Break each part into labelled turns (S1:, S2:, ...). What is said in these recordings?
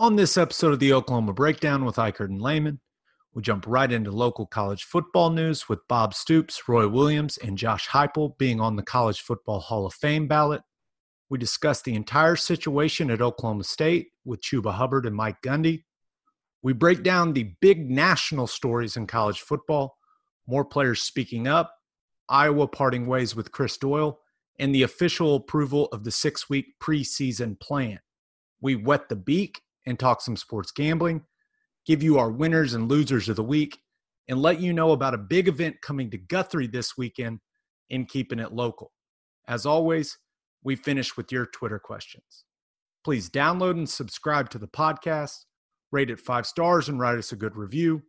S1: On this episode of the Oklahoma Breakdown with Ikard and Lehman, we jump right into local college football news with Bob Stoops, Roy Williams, and Josh Heupel being on the College Football Hall of Fame ballot. We discuss the entire situation at Oklahoma State with Chuba Hubbard and Mike Gundy. We break down the big national stories in college football, more players speaking up, Iowa parting ways with Chris Doyle, and the official approval of the six week preseason plan. We wet the beak and talk some sports gambling, give you our winners and losers of the week, and let you know about a big event coming to Guthrie this weekend in keeping it local. As always, we finish with your Twitter questions. Please download and subscribe to the podcast, rate it five stars, and write us a good review.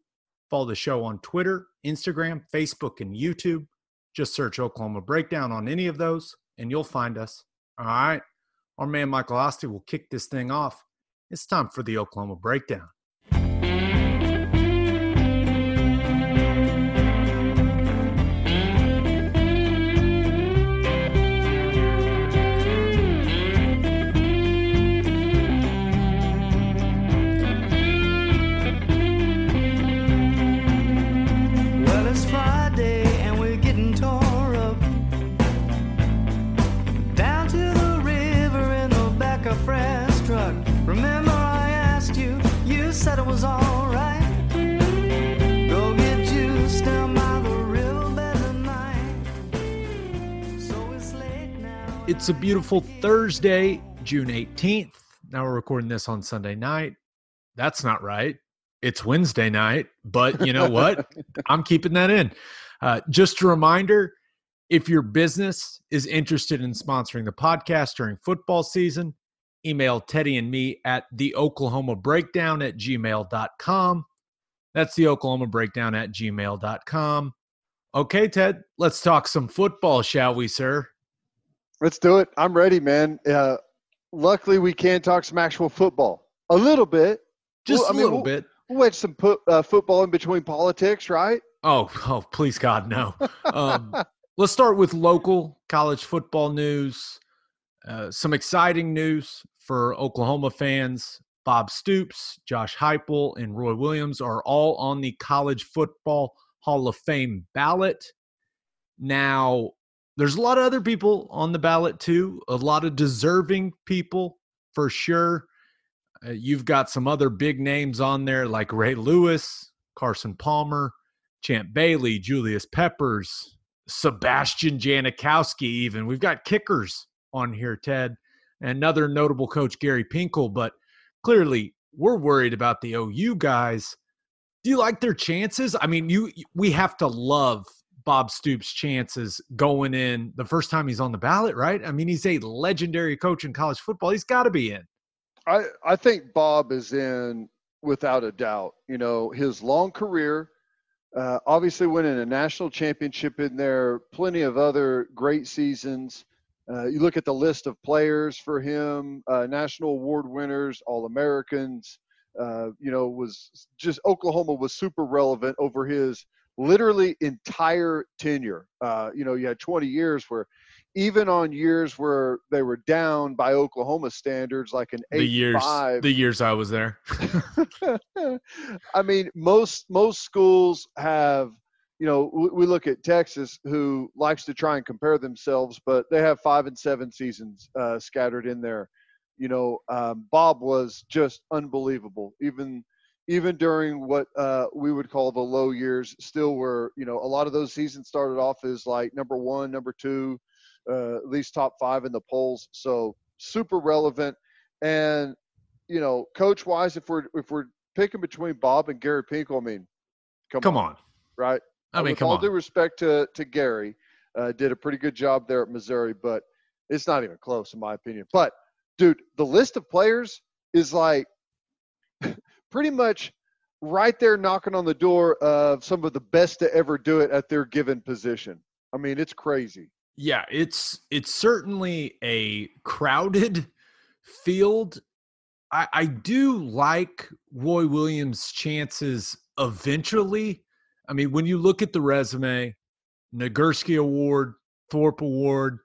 S1: Follow the show on Twitter, Instagram, Facebook, and YouTube. Just search Oklahoma Breakdown on any of those, and you'll find us. All right. Our man Michael Osty will kick this thing off it's time for the Oklahoma Breakdown. It's a beautiful Thursday, June 18th. Now we're recording this on Sunday night. That's not right. It's Wednesday night, but you know what? I'm keeping that in. Uh, just a reminder if your business is interested in sponsoring the podcast during football season, email Teddy and me at the Oklahoma Breakdown at gmail.com. That's the Oklahoma Breakdown at gmail.com. Okay, Ted, let's talk some football, shall we, sir?
S2: Let's do it. I'm ready, man. Uh, luckily, we can talk some actual football a little bit.
S1: Just
S2: well,
S1: a mean, little we'll, bit.
S2: We'll wedge some put, uh, football in between politics, right?
S1: Oh, oh, please God, no. Um, let's start with local college football news. Uh, some exciting news for Oklahoma fans. Bob Stoops, Josh Heupel, and Roy Williams are all on the College Football Hall of Fame ballot. Now, there's a lot of other people on the ballot too, a lot of deserving people for sure. Uh, you've got some other big names on there like Ray Lewis, Carson Palmer, Champ Bailey, Julius Peppers, Sebastian Janikowski, even. We've got kickers on here, Ted, and another notable coach, Gary Pinkel. But clearly, we're worried about the OU guys. Do you like their chances? I mean, you we have to love Bob Stoops' chances going in the first time he's on the ballot, right? I mean, he's a legendary coach in college football. He's got to be in.
S2: I, I think Bob is in without a doubt. You know, his long career, uh, obviously winning a national championship in there, plenty of other great seasons. Uh, you look at the list of players for him, uh, national award winners, All Americans. Uh, you know, was just Oklahoma was super relevant over his – literally entire tenure. Uh, you know, you had 20 years where even on years where they were down by Oklahoma standards, like an eight the
S1: years,
S2: five,
S1: the years I was there.
S2: I mean, most most schools have. You know, we, we look at Texas, who likes to try and compare themselves, but they have five and seven seasons uh, scattered in there. You know, um, Bob was just unbelievable. Even even during what uh, we would call the low years, still were, you know, a lot of those seasons started off as like number one, number two, uh, at least top five in the polls. So super relevant. And, you know, coach wise, if we're, if we're picking between Bob and Gary Pinkel, I mean, come,
S1: come on, on.
S2: Right.
S1: I mean,
S2: With
S1: come
S2: all
S1: on.
S2: due respect to, to Gary, uh, did a pretty good job there at Missouri, but it's not even close in my opinion. But dude, the list of players is like pretty much right there knocking on the door of some of the best to ever do it at their given position. I mean, it's crazy.
S1: Yeah, it's it's certainly a crowded field. I, I do like Roy Williams' chances eventually. I mean, when you look at the resume, Nagurski Award, Thorpe Award,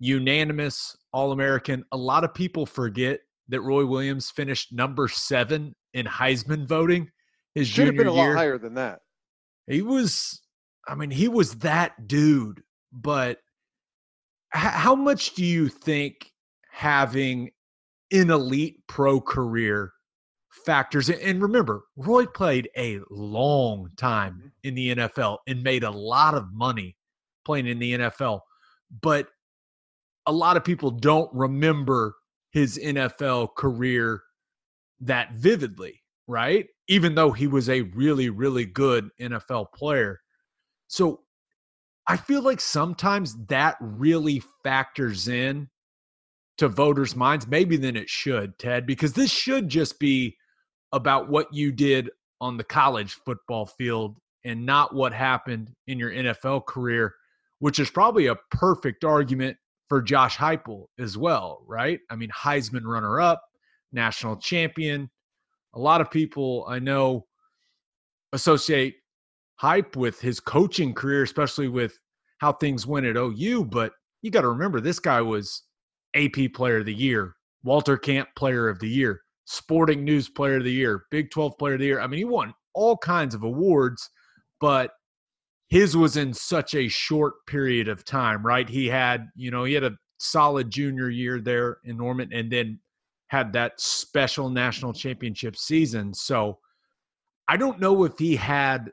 S1: unanimous All American, a lot of people forget that Roy Williams finished number seven in Heisman voting his
S2: Should have been a
S1: year?
S2: lot higher than that.
S1: He was, I mean, he was that dude. But h- how much do you think having an elite pro career factors in? And remember, Roy played a long time mm-hmm. in the NFL and made a lot of money playing in the NFL. But a lot of people don't remember his NFL career that vividly, right? Even though he was a really, really good NFL player. So I feel like sometimes that really factors in to voters' minds, maybe than it should, Ted, because this should just be about what you did on the college football field and not what happened in your NFL career, which is probably a perfect argument for Josh Heupel as well, right? I mean, Heisman runner up, national champion. A lot of people I know associate hype with his coaching career, especially with how things went at OU. But you got to remember, this guy was AP Player of the Year, Walter Camp Player of the Year, Sporting News Player of the Year, Big 12 Player of the Year. I mean, he won all kinds of awards, but his was in such a short period of time, right? He had, you know, he had a solid junior year there in Norman and then had that special national championship season. So I don't know if he had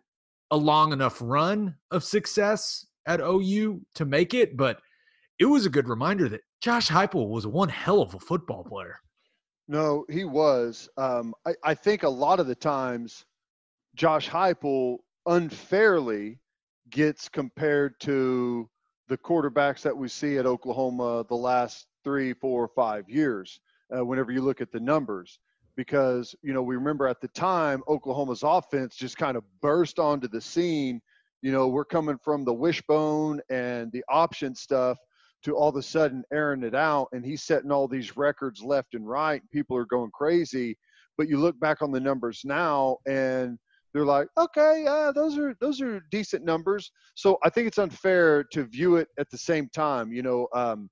S1: a long enough run of success at OU to make it, but it was a good reminder that Josh Heupel was one hell of a football player.
S2: No, he was. Um, I, I think a lot of the times, Josh Heupel unfairly gets compared to the quarterbacks that we see at Oklahoma the last three, four, five years. Uh, whenever you look at the numbers, because you know we remember at the time Oklahoma's offense just kind of burst onto the scene. You know, we're coming from the wishbone and the option stuff to all of a sudden airing it out, and he's setting all these records left and right. People are going crazy, but you look back on the numbers now, and they're like, okay, yeah, those are those are decent numbers. So I think it's unfair to view it at the same time. You know, um,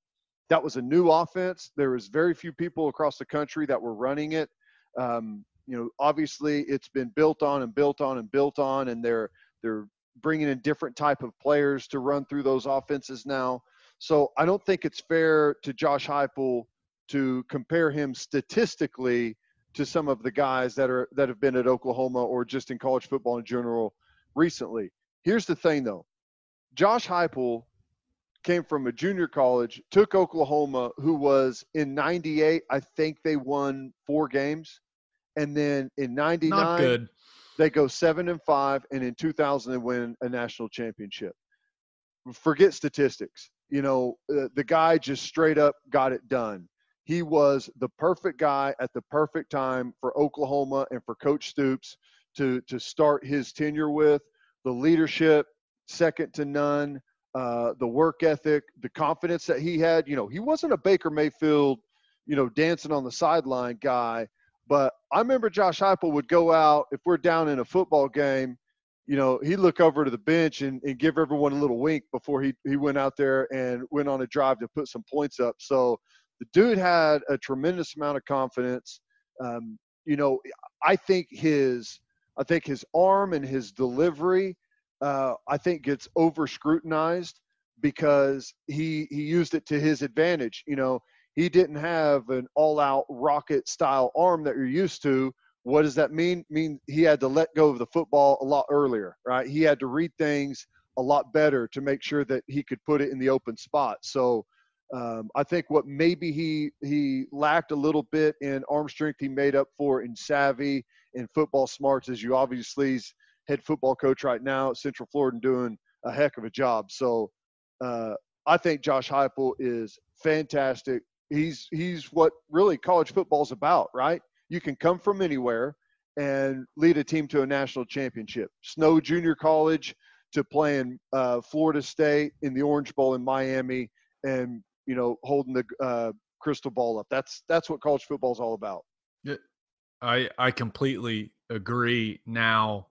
S2: that was a new offense. There was very few people across the country that were running it. Um, you know, obviously it's been built on and built on and built on, and they're they're bringing in different type of players to run through those offenses now. So I don't think it's fair to Josh Heupel to compare him statistically to some of the guys that are that have been at Oklahoma or just in college football in general recently. Here's the thing though. Josh Heupel came from a junior college, took Oklahoma, who was in 98, I think they won four games. And then in 99, they go seven and five. And in 2000, they win a national championship. Forget statistics. You know, uh, the guy just straight up got it done. He was the perfect guy at the perfect time for Oklahoma and for Coach Stoops to, to start his tenure with. The leadership, second to none uh, the work ethic, the confidence that he had. You know, he wasn't a Baker Mayfield, you know, dancing on the sideline guy. But I remember Josh Heupel would go out if we're down in a football game. You know, he'd look over to the bench and, and give everyone a little wink before he, he went out there and went on a drive to put some points up. So the dude had a tremendous amount of confidence. Um, you know, I think his I think his arm and his delivery uh, I think gets over scrutinized because he he used it to his advantage. You know, he didn't have an all out rocket style arm that you're used to. What does that mean? Mean he had to let go of the football a lot earlier, right? He had to read things a lot better to make sure that he could put it in the open spot. So um, I think what maybe he he lacked a little bit in arm strength, he made up for in savvy and football smarts, as you obviously head football coach right now at Central Florida and doing a heck of a job. So uh, I think Josh Heupel is fantastic. He's he's what really college football is about, right? You can come from anywhere and lead a team to a national championship. Snow Junior College to playing uh, Florida State in the Orange Bowl in Miami, and you know holding the uh, crystal ball up. That's that's what college football is all about.
S1: Yeah, I I completely agree. Now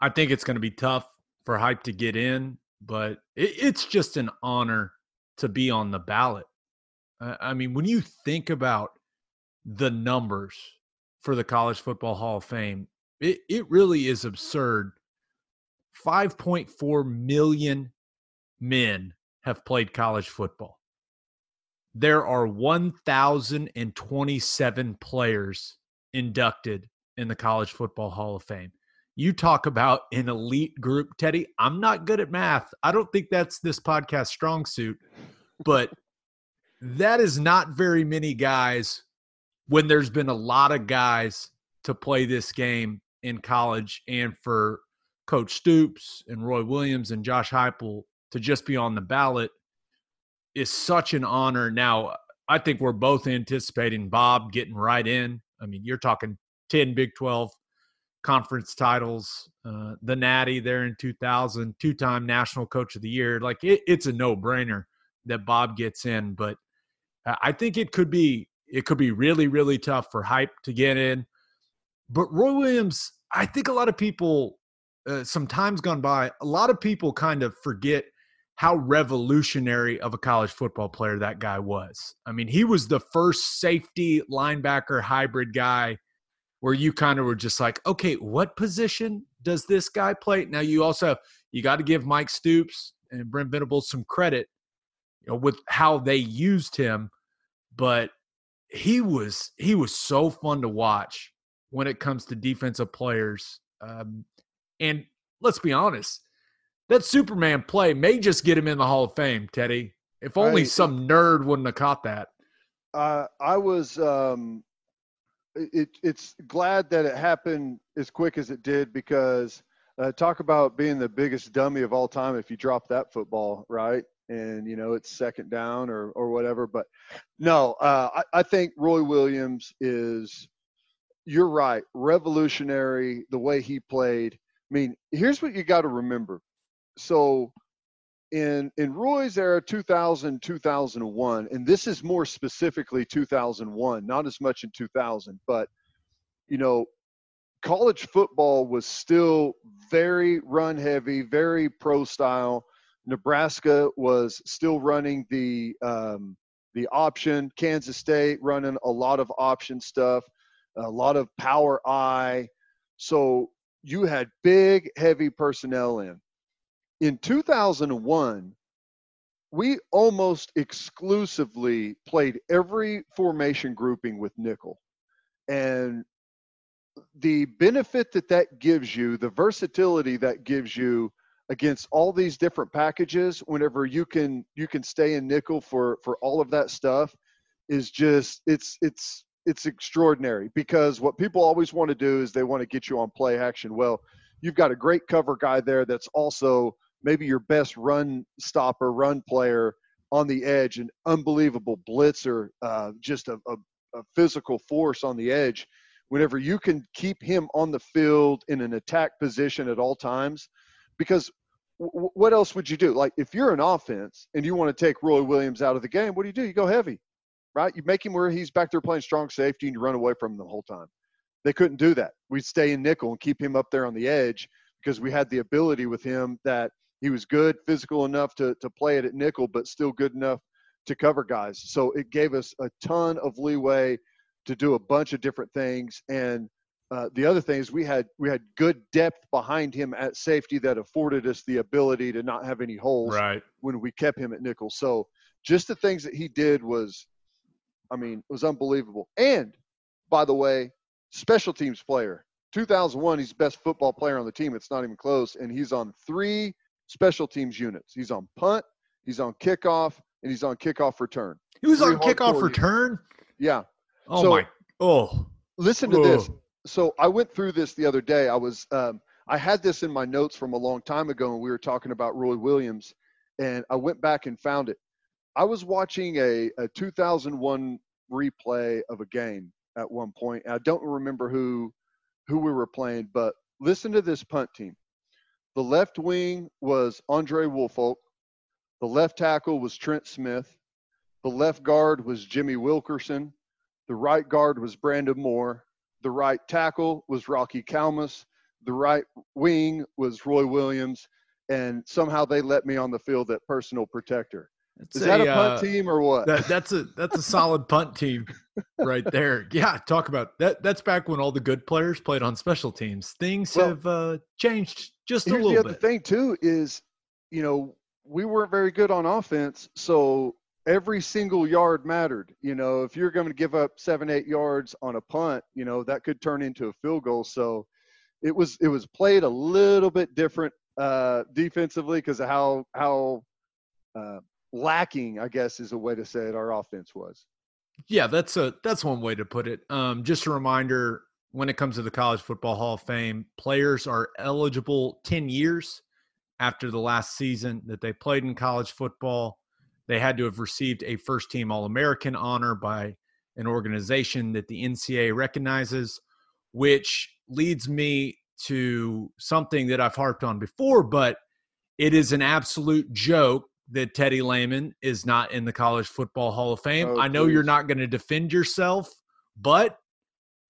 S1: I think it's going to be tough for hype to get in, but it, it's just an honor to be on the ballot. I mean, when you think about the numbers for the College Football Hall of Fame, it, it really is absurd. 5.4 million men have played college football. There are 1,027 players inducted in the College Football Hall of Fame. You talk about an elite group, Teddy. I'm not good at math. I don't think that's this podcast strong suit, but that is not very many guys when there's been a lot of guys to play this game in college and for Coach Stoops and Roy Williams and Josh Heupel to just be on the ballot is such an honor. Now, I think we're both anticipating Bob getting right in. I mean, you're talking 10 Big 12 conference titles, uh, the Natty there in 2000, two time National Coach of the Year. Like, it, it's a no brainer that Bob gets in. But I think it could be it could be really really tough for hype to get in. But Roy Williams, I think a lot of people, uh, some times gone by, a lot of people kind of forget how revolutionary of a college football player that guy was. I mean, he was the first safety linebacker hybrid guy where you kind of were just like, okay, what position does this guy play? Now you also you got to give Mike Stoops and Brent Venables some credit, you know, with how they used him, but he was he was so fun to watch when it comes to defensive players. Um, and let's be honest, that Superman play may just get him in the Hall of Fame, Teddy. If only I, some nerd wouldn't have caught that.
S2: Uh, I was um, it, it's glad that it happened as quick as it did because uh, talk about being the biggest dummy of all time if you drop that football, right? And you know it's second down or or whatever. But no, uh, I, I think Roy Williams is you're right, revolutionary the way he played. I mean, here's what you got to remember. So in in Roy's era 2000 2001 and this is more specifically 2001 not as much in 2000 but you know college football was still very run heavy very pro style Nebraska was still running the um, the option Kansas State running a lot of option stuff a lot of power I. So you had big, heavy personnel in. In 2001, we almost exclusively played every formation grouping with nickel. And the benefit that that gives you, the versatility that gives you against all these different packages whenever you can you can stay in nickel for for all of that stuff is just it's it's it's extraordinary because what people always want to do is they want to get you on play action. Well, you've got a great cover guy there that's also maybe your best run stopper, run player on the edge, an unbelievable blitzer, uh, just a, a, a physical force on the edge. Whenever you can keep him on the field in an attack position at all times, because w- what else would you do? Like if you're an offense and you want to take Roy Williams out of the game, what do you do? You go heavy right? You make him where he's back there playing strong safety and you run away from him the whole time. They couldn't do that. We'd stay in nickel and keep him up there on the edge because we had the ability with him that he was good, physical enough to, to play it at nickel, but still good enough to cover guys. So it gave us a ton of leeway to do a bunch of different things. And uh, the other thing is we had we had good depth behind him at safety that afforded us the ability to not have any holes
S1: right.
S2: when we kept him at nickel. So just the things that he did was I mean, it was unbelievable. And by the way, special teams player. 2001, he's the best football player on the team. It's not even close. And he's on three special teams units. He's on punt, he's on kickoff, and he's on kickoff return.
S1: He was three on kickoff return?
S2: Yeah.
S1: Oh, so, my. Oh.
S2: Listen to oh. this. So I went through this the other day. I was, um, I had this in my notes from a long time ago, and we were talking about Roy Williams, and I went back and found it. I was watching a, a 2001 replay of a game at one point. I don't remember who who we were playing, but listen to this punt team. The left wing was Andre Woolfolk. The left tackle was Trent Smith. The left guard was Jimmy Wilkerson. The right guard was Brandon Moore. The right tackle was Rocky Calmus. The right wing was Roy Williams. And somehow they let me on the field at personal protector. It's Is a, that a punt uh, team or what?
S1: That, that's a that's a solid punt team right there. Yeah, talk about that. That's back when all the good players played on special teams. Things well, have uh, changed just a little
S2: bit.
S1: The
S2: other thing too is, you know, we weren't very good on offense, so every single yard mattered. You know, if you're going to give up seven, eight yards on a punt, you know that could turn into a field goal. So it was it was played a little bit different uh, defensively because of how how uh, lacking, I guess, is a way to say it. Our offense was.
S1: Yeah, that's a that's one way to put it. Um, just a reminder: when it comes to the College Football Hall of Fame, players are eligible ten years after the last season that they played in college football. They had to have received a first team All American honor by an organization that the NCAA recognizes, which leads me to something that I've harped on before, but it is an absolute joke that Teddy Lehman is not in the College Football Hall of Fame. Oh, I know please. you're not going to defend yourself, but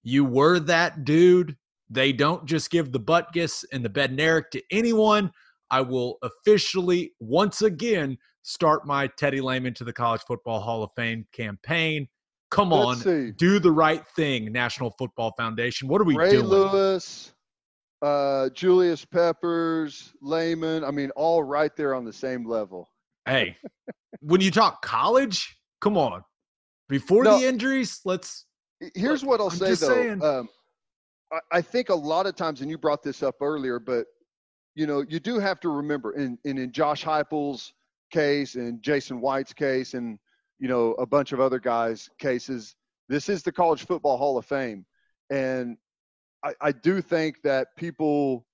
S1: you were that dude. They don't just give the Butkus and the Bednarik to anyone. I will officially, once again, start my Teddy Lehman to the College Football Hall of Fame campaign. Come Let's on, see. do the right thing, National Football Foundation. What are we doing?
S2: Ray
S1: doing?
S2: Lewis, uh, Julius Peppers, Lehman. I mean, all right there on the same level.
S1: Hey, when you talk college, come on. Before no, the injuries, let's.
S2: Here's what I'll I'm say though. Um, I, I think a lot of times, and you brought this up earlier, but you know, you do have to remember, in, in, in Josh Heupel's case and Jason White's case and, you know, a bunch of other guys' cases, this is the College Football Hall of Fame. And I, I do think that people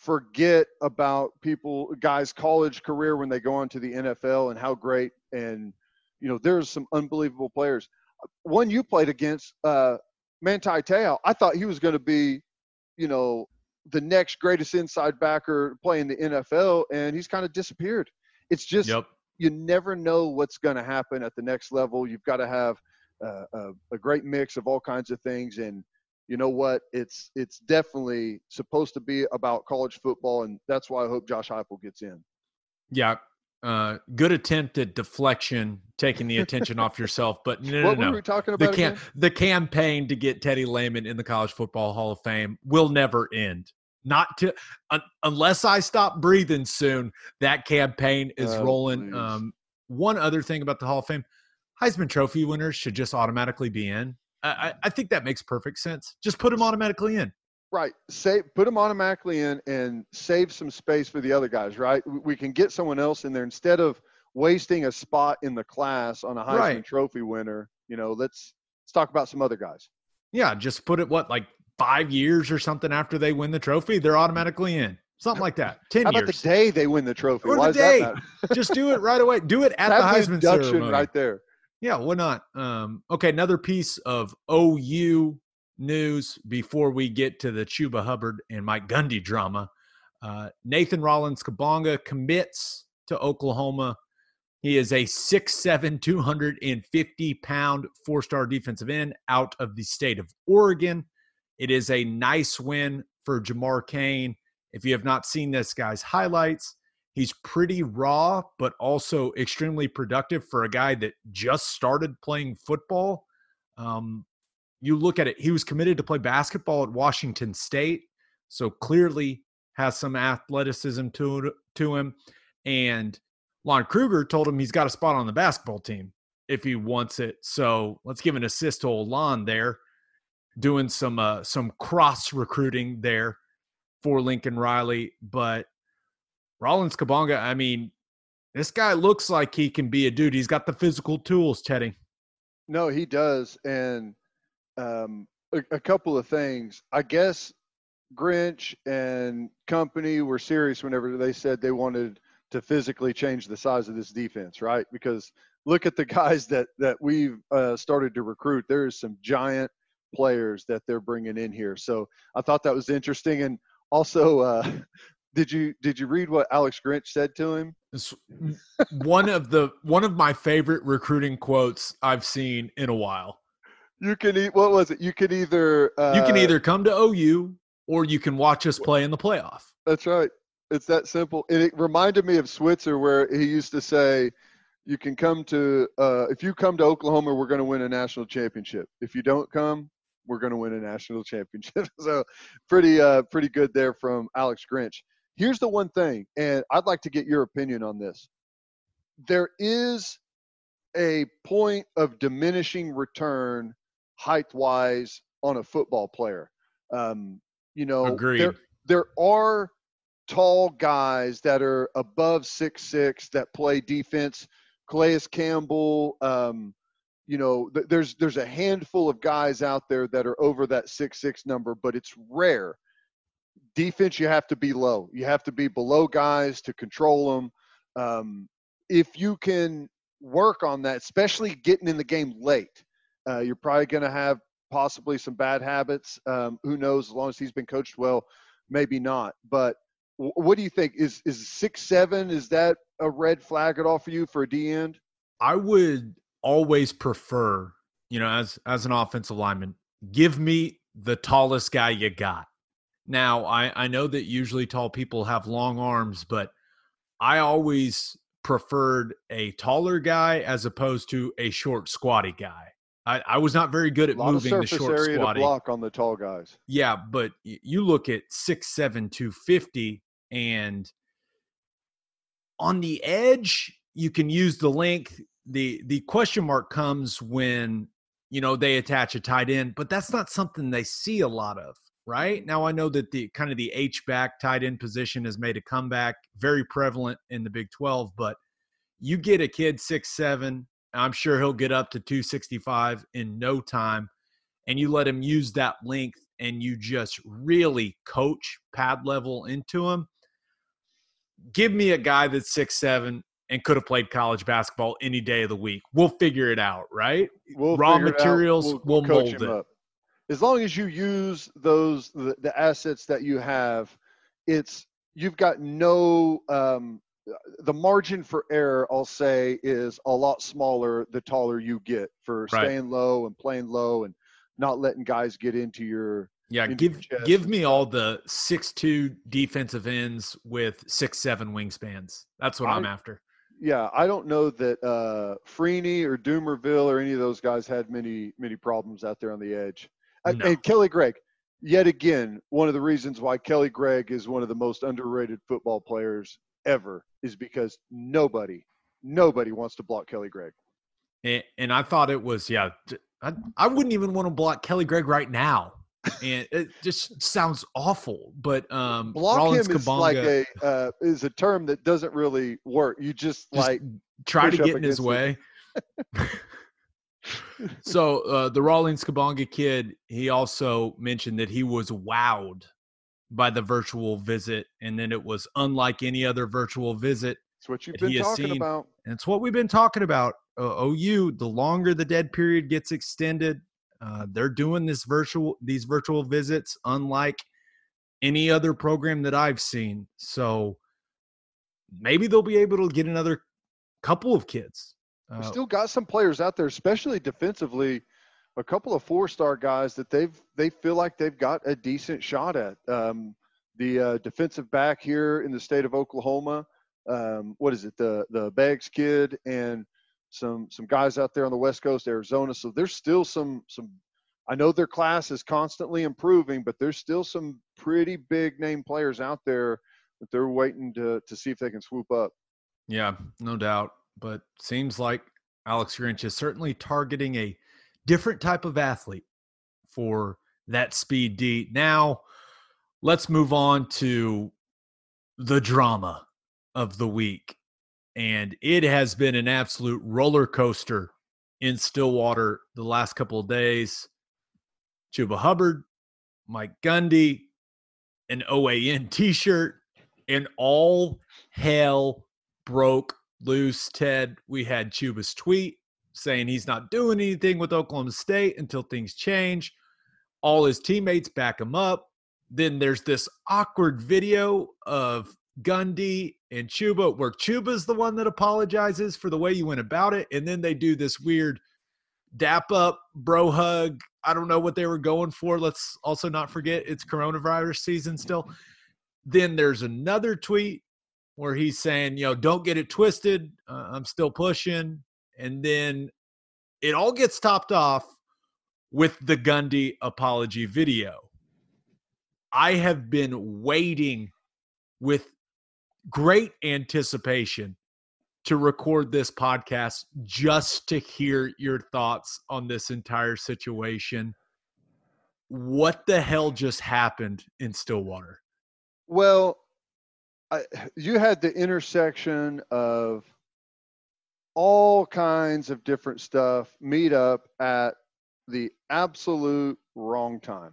S2: forget about people, guys' college career when they go on to the NFL and how great and, you know, there's some unbelievable players. One you played against, uh, Manti Te'o, I thought he was going to be, you know, the next greatest inside backer playing the NFL, and he's kind of disappeared. It's just yep. you never know what's going to happen at the next level. You've got to have uh, a, a, great mix of all kinds of things, and you know what? It's it's definitely supposed to be about college football, and that's why I hope Josh Heupel gets in.
S1: Yeah, uh, good attempt at deflection, taking the attention off yourself. But no,
S2: what
S1: no, no.
S2: were we talking about?
S1: The, cam- the campaign to get Teddy Lehman in the College Football Hall of Fame will never end. Not to un- unless I stop breathing soon. That campaign is oh, rolling. Um, one other thing about the Hall of Fame: Heisman Trophy winners should just automatically be in. I, I think that makes perfect sense. Just put them automatically in.
S2: Right. Say put them automatically in and save some space for the other guys. Right. We can get someone else in there instead of wasting a spot in the class on a Heisman right. Trophy winner. You know, let's let's talk about some other guys.
S1: Yeah, just put it what like five years or something after they win the trophy, they're automatically in. Something like that. Ten
S2: How
S1: about
S2: years. the day they win the trophy?
S1: Or
S2: Why
S1: the day. just do it right away. Do it at the Heisman ceremony.
S2: right there.
S1: Yeah, why not? Um, okay, another piece of OU news before we get to the Chuba Hubbard and Mike Gundy drama. Uh, Nathan Rollins Kabonga commits to Oklahoma. He is a 6'7, 250 pound four star defensive end out of the state of Oregon. It is a nice win for Jamar Cain. If you have not seen this guy's highlights, he's pretty raw, but also extremely productive for a guy that just started playing football. Um, you look at it, he was committed to play basketball at Washington State, so clearly has some athleticism to to him. And Lon Kruger told him he's got a spot on the basketball team if he wants it. So let's give an assist to Lon there, doing some uh, some cross recruiting there for Lincoln Riley. But Rollins Kabonga, I mean, this guy looks like he can be a dude. He's got the physical tools, Teddy.
S2: No, he does, and um, a, a couple of things. I guess Grinch and company were serious whenever they said they wanted to physically change the size of this defense, right? Because look at the guys that that we've uh, started to recruit. There is some giant players that they're bringing in here. So I thought that was interesting. And also, uh, did you did you read what Alex Grinch said to him?
S1: It's one of the one of my favorite recruiting quotes I've seen in a while
S2: you can eat. What was it? You can either uh,
S1: you can either come to OU or you can watch us play in the playoff.
S2: That's right. It's that simple. And it reminded me of Switzer, where he used to say, you can come to uh, if you come to Oklahoma, we're going to win a national championship. If you don't come, we're going to win a national championship. so pretty uh, pretty good there from Alex Grinch. Here's the one thing, and I'd like to get your opinion on this. There is a point of diminishing return height wise on a football player. Um, you know,
S1: Agreed.
S2: there there are tall guys that are above six six that play defense. Calais Campbell, um, you know, th- there's there's a handful of guys out there that are over that six six number, but it's rare. Defense, you have to be low. You have to be below guys to control them. Um, if you can work on that, especially getting in the game late, uh, you're probably going to have possibly some bad habits. Um, who knows? As long as he's been coached well, maybe not. But w- what do you think? Is is six seven? Is that a red flag at all for you for a D end?
S1: I would always prefer, you know, as as an offensive lineman, give me the tallest guy you got. Now, I I know that usually tall people have long arms, but I always preferred a taller guy as opposed to a short squatty guy. I, I was not very good at moving
S2: of
S1: the
S2: surface
S1: short
S2: area
S1: squatty.
S2: to block on the tall guys.
S1: Yeah, but you look at six seven two fifty, and on the edge, you can use the length. the The question mark comes when you know they attach a tight end, but that's not something they see a lot of. Right now, I know that the kind of the H back tight end position has made a comeback, very prevalent in the Big Twelve. But you get a kid six seven, I'm sure he'll get up to two sixty five in no time and you let him use that length and you just really coach pad level into him, give me a guy that's six seven and could have played college basketball any day of the week. We'll figure it out, right?
S2: We'll
S1: Raw
S2: it out.
S1: materials, we'll
S2: coach
S1: mold it.
S2: up. As long as you use those the, the assets that you have, it's you've got no um, the margin for error. I'll say is a lot smaller the taller you get for
S1: Right.
S2: staying low and playing low and not letting guys get into your
S1: Yeah, give give me all the six two defensive ends with six seven wingspans. That's what I'm after.
S2: Yeah, I don't know that uh, Freeney or Dumervil or any of those guys had many many problems out there on the edge.
S1: No.
S2: And Kelly Gregg, yet again, one of the reasons why Kelly Gregg is one of the most underrated football players ever is because nobody, nobody wants to block Kelly Gregg.
S1: And, and I thought it was yeah. I wouldn't even want to block Kelly Gregg right now, and it just sounds awful. But um,
S2: Block
S1: Rollins
S2: him is
S1: Kabonga,
S2: like a uh, is a term that doesn't really work. You just,
S1: Just
S2: like
S1: try to get in his way. so uh, the Rollins Kabonga kid, he also mentioned that he was wowed by the virtual visit, and then it was unlike any other virtual visit.
S2: it's what you've been talking
S1: seen.
S2: about.
S1: And it's what we've been talking about. Uh, OU, the longer the dead period gets extended, uh, they're doing this virtual these virtual visits unlike any other program that I've seen. So maybe they'll be able to get another couple of kids.
S2: We
S1: Uh,
S2: still got some players out there, especially defensively. A couple of four-star guys that they've they feel like they've got a decent shot at. Um, the uh, defensive back here in the state of Oklahoma, um, what is it? The the Beggs kid and some some guys out there on the West Coast, Arizona. So there's still some some. I know their class is constantly improving, but there's still some pretty big name players out there that they're waiting to to see if they can swoop up.
S1: Yeah, no doubt. But seems like Alex Grinch is certainly targeting a different type of athlete for that speed D. Now, let's move on to the drama of the week. And it has been an absolute roller coaster in Stillwater the last couple of days. Chuba Hubbard, Mike Gundy, an OAN t shirt, and all hell broke loose. Ted, we had Chuba's tweet saying he's not doing anything with Oklahoma State until things change. All his teammates back him up. Then there's this awkward video of Gundy and Chuba where Chuba's the one that apologizes for the way you went about it. And then they do this weird dap up, bro hug. I don't know what they were going for. Let's also not forget it's coronavirus season still. Then there's another tweet where he's saying, you know, don't get it twisted. Uh, I'm still pushing. And then it all gets topped off with the Gundy apology video. I have been waiting with great anticipation to record this podcast just to hear your thoughts on this entire situation. What the hell just happened in Stillwater?
S2: Well, I, you had the intersection of all kinds of different stuff meet up at the absolute wrong time.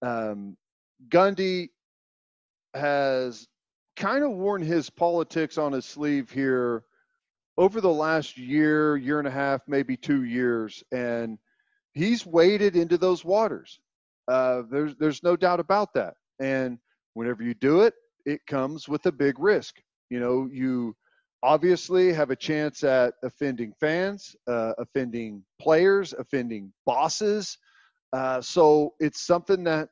S2: Um, Gundy has kind of worn his politics on his sleeve here over the last year, year and a half, maybe two years, and he's waded into those waters. Uh, there's there's no doubt about that. And whenever you do it, it comes with a big risk. You know, you obviously have a chance at offending fans, uh, offending players, offending bosses. Uh, so it's something that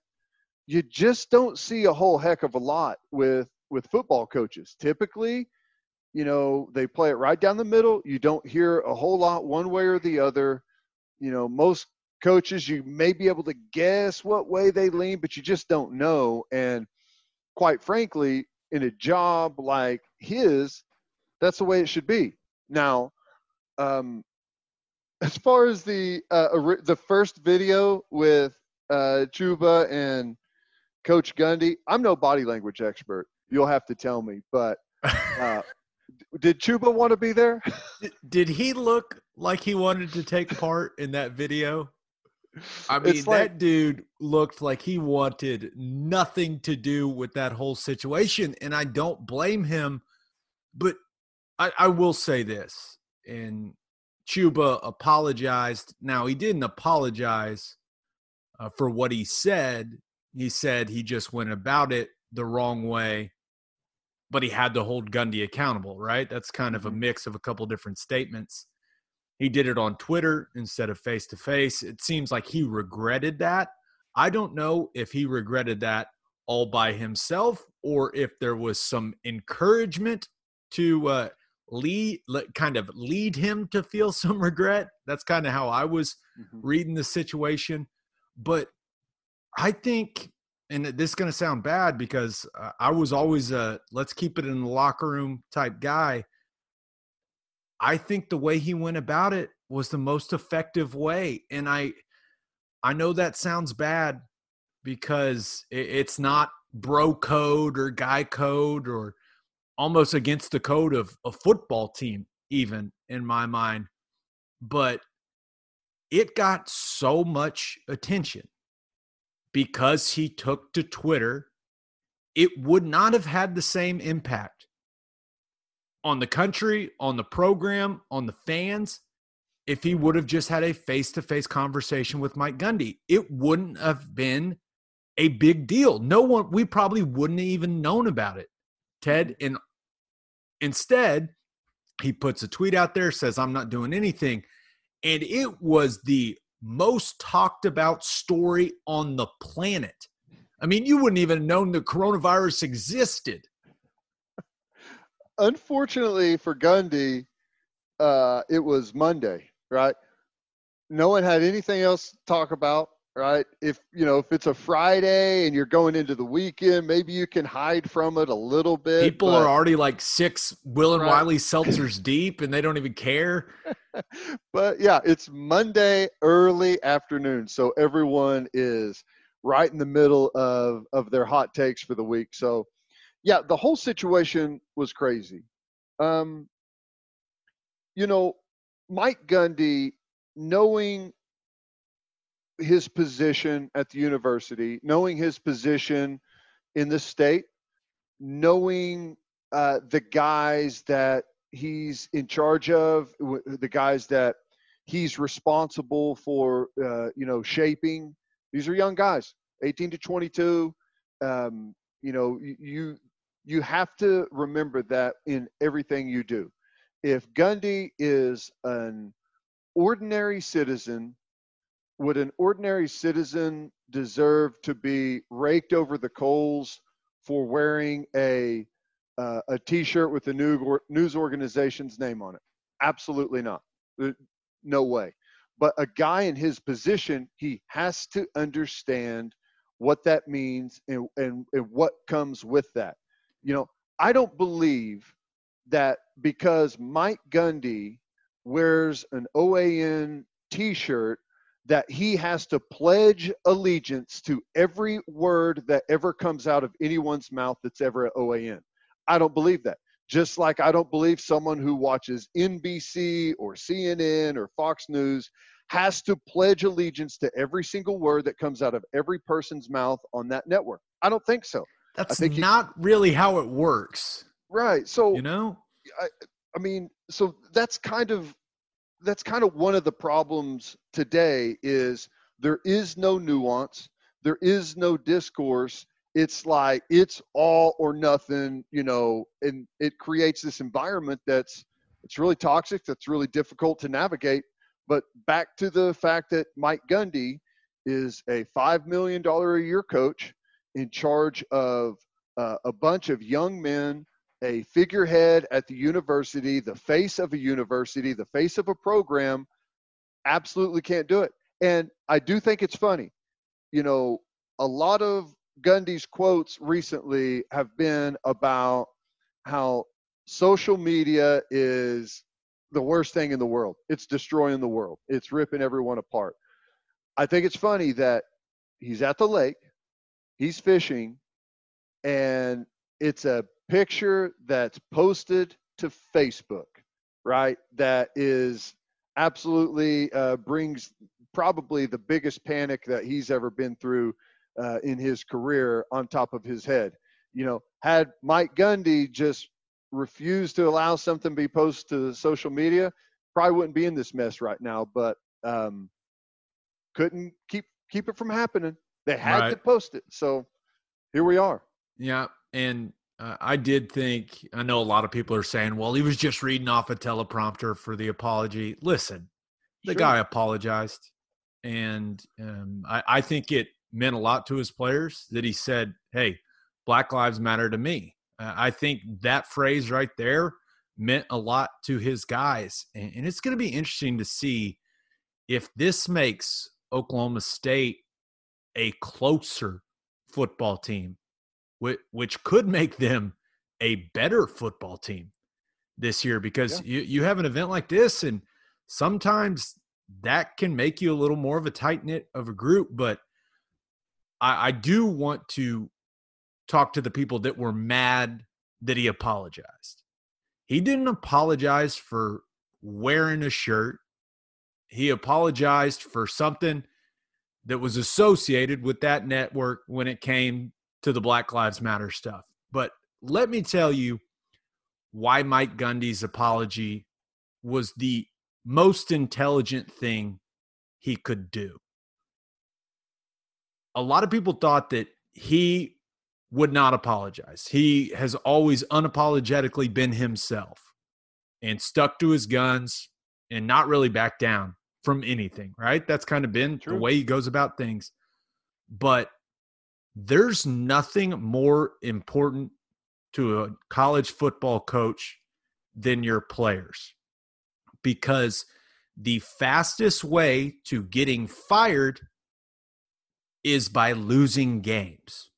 S2: you just don't see a whole heck of a lot with with football coaches. Typically, you know, they play it right down the middle. You don't hear a whole lot one way or the other. You know, most coaches you may be able to guess what way they lean, but you just don't know. And quite frankly, in a job like his, that's the way it should be. Now, um, as far as the uh, the first video with uh, Chuba and Coach Gundy, I'm no body language expert. You'll have to tell me, but uh, did Chuba want to be there?
S1: Did he look like he wanted to take part in that video? I mean, like, that dude looked like he wanted nothing to do with that whole situation, and I don't blame him. But I, I will say this, and Chuba apologized. Now he didn't apologize uh, for what he said. He said he just went about it the wrong way, but he had to hold Gundy accountable. Right? That's kind of a mm-hmm. mix of a couple different statements. He did it on Twitter instead of face to face. It seems like he regretted that. I don't know if he regretted that all by himself or if there was some encouragement to uh, lead, kind of lead him to feel some regret. That's kind of how I was mm-hmm. reading the situation. But I think, and this is going to sound bad because uh, I was always a let's keep it in the locker room type guy. I think the way he went about it was the most effective way. And I I know that sounds bad because it's not bro code or guy code or almost against the code of a football team, even in my mind. But it got so much attention because he took to Twitter. It would not have had the same impact on the country, on the program, on the fans, if he would have just had a face to face conversation with Mike Gundy. It wouldn't have been a big deal. No one, we probably wouldn't have even known about it, Ted. And instead, he puts a tweet out there, says, I'm not doing anything. And it was the most talked about story on the planet. I mean, you wouldn't even have known the coronavirus existed
S2: unfortunately for Gundy, uh, it was Monday, right? No one had anything else to talk about, right? If you know, if it's a Friday and you're going into the weekend, maybe you can hide from it a little bit.
S1: People but, are already like six Will and right. Wiley seltzers deep, and they don't even care.
S2: but yeah, it's Monday early afternoon, so everyone is right in the middle of of their hot takes for the week. So yeah, the whole situation was crazy. Um, you know, Mike Gundy, knowing his position at the university, knowing his position in the state, knowing uh, the guys that he's in charge of, the guys that he's responsible for, uh, you know, shaping. These are young guys, 18 to 22. Um, you know, you you have to remember that in everything you do. If Gundy is an ordinary citizen, would an ordinary citizen deserve to be raked over the coals for wearing a uh, a T-shirt with the new news organization's name on it. Absolutely not. No way. But a guy in his position, he has to understand what that means and, and, and what comes with that. You know, I don't believe that because Mike Gundy wears an OAN t-shirt that he has to pledge allegiance to every word that ever comes out of anyone's mouth that's ever at OAN. I don't believe that. Just like I don't believe someone who watches NBC or CNN or Fox News has to pledge allegiance to every single word that comes out of every person's mouth on that network. I don't think so.
S1: That's not you, really how it works.
S2: Right. So,
S1: you know,
S2: I, I mean, so that's kind of that's kind of one of the problems today is there is no nuance, there is no discourse. It's like it's all or nothing, you know, and it creates this environment that's it's really toxic, that's really difficult to navigate. But back to the fact that Mike Gundy is a five million dollar a year coach in charge of uh, a bunch of young men a figurehead at the university, the face of a university, the face of a program, absolutely can't do it. And I do think it's funny. You know, a lot of Gundy's quotes recently have been about how social media is the worst thing in the world. It's destroying the world. It's ripping everyone apart. I think it's funny that he's at the lake, he's fishing, and it's a picture that's posted to Facebook, right? That is absolutely uh, brings probably the biggest panic that he's ever been through uh, in his career on top of his head. You know, had Mike Gundy just refused to allow something to be posted to social media, probably wouldn't be in this mess right now. But um, couldn't keep keep it from happening. They had right. to post it, so here we are.
S1: Yeah, and uh, I did think, I know a lot of people are saying, well, he was just reading off a teleprompter for the apology. Listen, the sure. guy apologized. And um, I, I think it meant a lot to his players that he said, hey, Black Lives Matter to me. Uh, I think that phrase right there meant a lot to his guys. And, and it's going to be interesting to see if this makes Oklahoma State a closer football team which could make them a better football team this year because yeah. you, you have an event like this and sometimes that can make you a little more of a tight knit of a group. But I, I do want to talk to the people that were mad that he apologized. He didn't apologize for wearing a shirt. He apologized for something that was associated with that network when it came to the Black Lives Matter stuff. But let me tell you why Mike Gundy's apology was the most intelligent thing he could do. A lot of people thought that he would not apologize. He has always unapologetically been himself and stuck to his guns and not really back down from anything, right? That's kind of been True. the way he goes about things. But there's nothing more important to a college football coach than your players because the fastest way to getting fired is by losing games.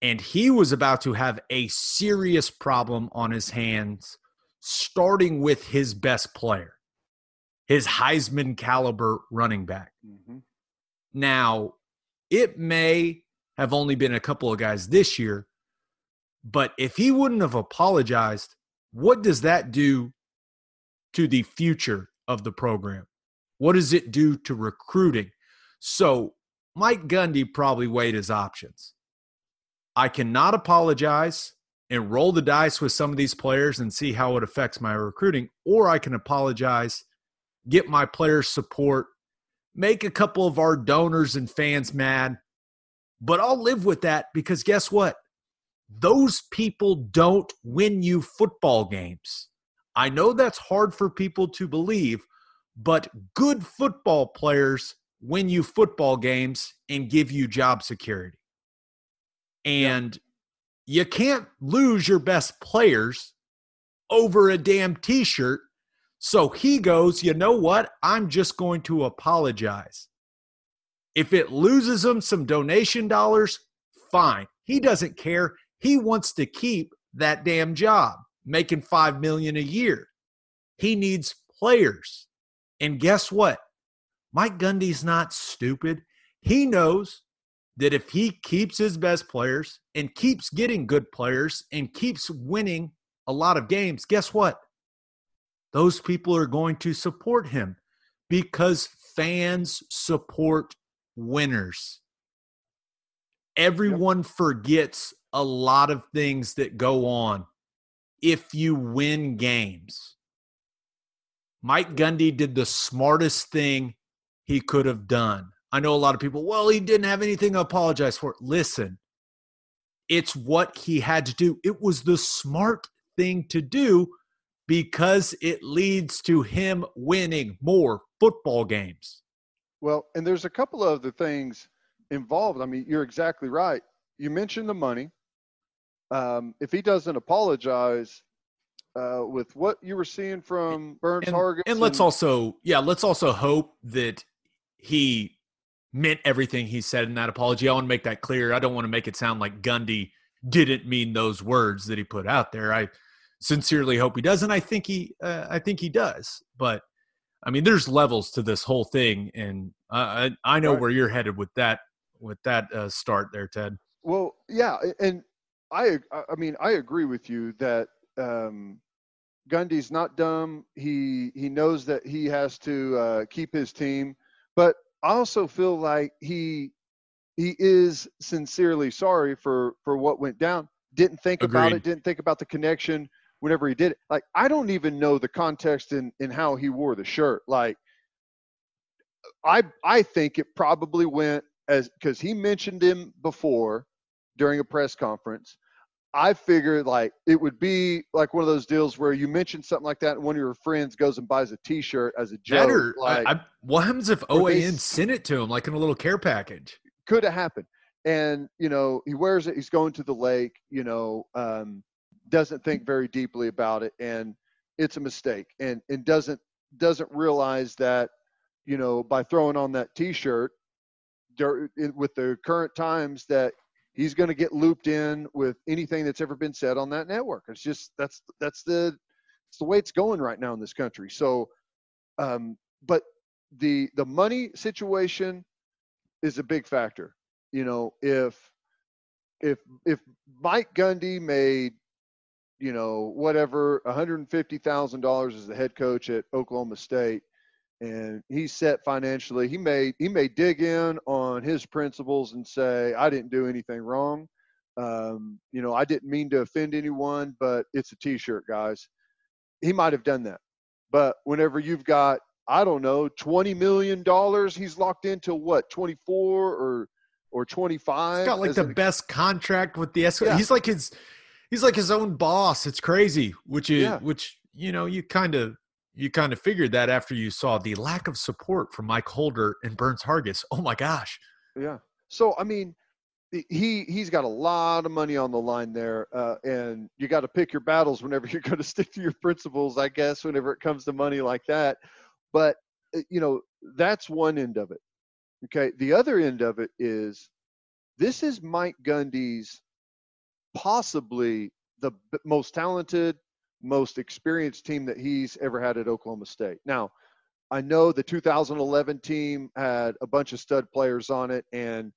S1: And he was about to have a serious problem on his hands, starting with his best player, his Heisman caliber running back. Mm-hmm. Now, it may have only been a couple of guys this year, but if he wouldn't have apologized, what does that do to the future of the program? What does it do to recruiting? So, Mike Gundy probably weighed his options. I cannot apologize and roll the dice with some of these players and see how it affects my recruiting, or I can apologize, get my players' support, make a couple of our donors and fans mad, but I'll live with that because guess what? Those people don't win you football games. I know that's hard for people to believe, but good football players win you football games and give you job security. And you can't lose your best players over a damn t shirt. So he goes, you know what? I'm just going to apologize. If it loses him some donation dollars, fine. He doesn't care. He wants to keep that damn job, making 5 million a year. He needs players. And guess what? Mike Gundy's not stupid. He knows that if he keeps his best players and keeps getting good players and keeps winning a lot of games, guess what? Those people are going to support him because fans support winners. Everyone yep. forgets a lot of things that go on if you win games. Mike Gundy did the smartest thing he could have done. I know a lot of people, well, he didn't have anything to apologize for. Listen, it's what he had to do. It was the smart thing to do because it leads to him winning more football games.
S2: Well, and there's a couple of other things involved. I mean, you're exactly right. You mentioned the money. Um, if he doesn't apologize, uh, with what you were seeing from Burns
S1: and,
S2: Hargis,
S1: and let's also, yeah, let's also hope that he meant everything he said in that apology. I want to make that clear. I don't want to make it sound like Gundy didn't mean those words that he put out there. I sincerely hope he does, and I think he, uh, I think he does. But I mean, there's levels to this whole thing, and I, I know right. where you're headed with that, with that uh, start there, Ted.
S2: Well, yeah, and I, I mean, I agree with you that um, Gundy's not dumb. He he knows that he has to uh, keep his team, but I also feel like he he is sincerely sorry for for what went down. Didn't think Agreed. about it. Didn't think about the connection whenever he did it. Like I don't even know the context in in how he wore the shirt. Like I I think it probably went as because he mentioned him before during a press conference. I figured like it would be like one of those deals where you mention something like that, and one of your friends goes and buys a T-shirt as a joke. Better. Like,
S1: I, I, what happens if OAN they, sent it to him like in a little care package?
S2: Could have happened. And you know, he wears it. He's going to the lake. You know, um, doesn't think very deeply about it, and it's a mistake. And and doesn't doesn't realize that you know by throwing on that T-shirt with the current times that he's going to get looped in with anything that's ever been said on that network. It's just that's that's the it's the way it's going right now in this country. So, um, but the the money situation is a big factor. You know, if if if Mike Gundy made you know whatever $150,000 as the head coach at Oklahoma State and he's set financially. He may he may dig in on his principles and say, I didn't do anything wrong. Um, you know, I didn't mean to offend anyone, but it's a T-shirt, guys. He might have done that, but whenever you've got I don't know twenty million dollars, he's locked into what twenty four or or twenty five.
S1: He's got like the best contract with the S. Yeah. He's like his he's like his own boss. It's crazy, which is yeah. which you know you kind of you kind of figured that after you saw the lack of support from Mike Holder and Burns Hargis. Oh my gosh.
S2: Yeah. So I mean, he he's got a lot of money on the line there, uh, and you got to pick your battles whenever you're going to stick to your principles, I guess. Whenever it comes to money like that, but uh, you know that's one end of it. Okay, the other end of it is this is Mike Gundy's possibly the most talented, most experienced team that he's ever had at Oklahoma State. Now, I know the 2011 team had a bunch of stud players on it, and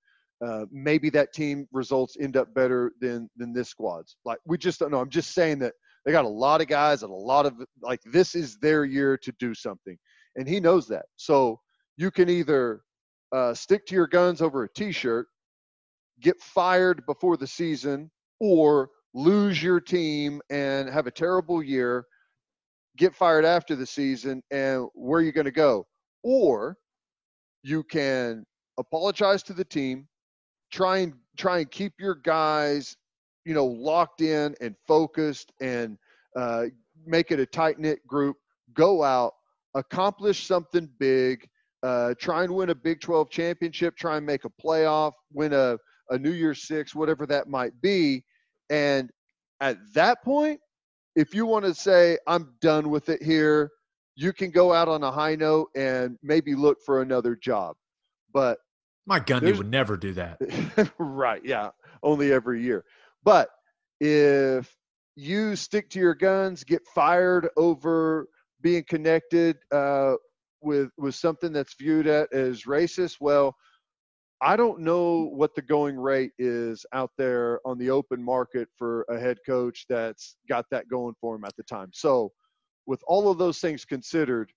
S2: uh, maybe that team results end up better than than this squad's. Like we just don't know. I'm just saying that they got a lot of guys and a lot of like this is their year to do something, and he knows that. So you can either uh, stick to your guns over a T-shirt, get fired before the season, or lose your team and have a terrible year, get fired after the season, and where are you going to go? Or you can apologize to the team, try and try and keep your guys, you know, locked in and focused, and uh, make it a tight knit group. Go out, accomplish something big. Uh, try and win a Big 12 championship. Try and make a playoff. Win a a New Year's Six, whatever that might be, And at that point, if you want to say, I'm done with it here, you can go out on a high note and maybe look for another job. But
S1: my Gundy would never do that.
S2: right. Yeah. Only every year. But if you stick to your guns, get fired over being connected uh, with with something that's viewed at as racist, well, I don't know what the going rate is out there on the open market for a head coach that's got that going for him at the time. So, with all of those things considered,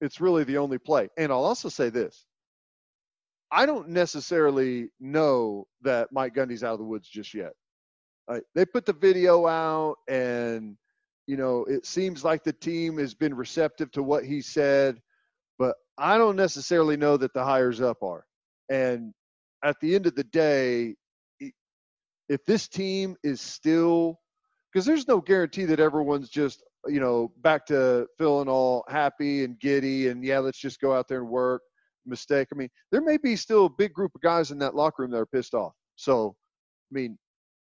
S2: it's really the only play. And I'll also say this I don't necessarily know that Mike Gundy's out of the woods just yet. They put the video out, and, you know, it seems like the team has been receptive to what he said, but I don't necessarily know that the hires up are. And at the end of the day, if this team is still because there's no guarantee that everyone's just you know back to feeling all happy and giddy and yeah let's just go out there and work. Mistake. I mean there may be still a big group of guys in that locker room that are pissed off. So i mean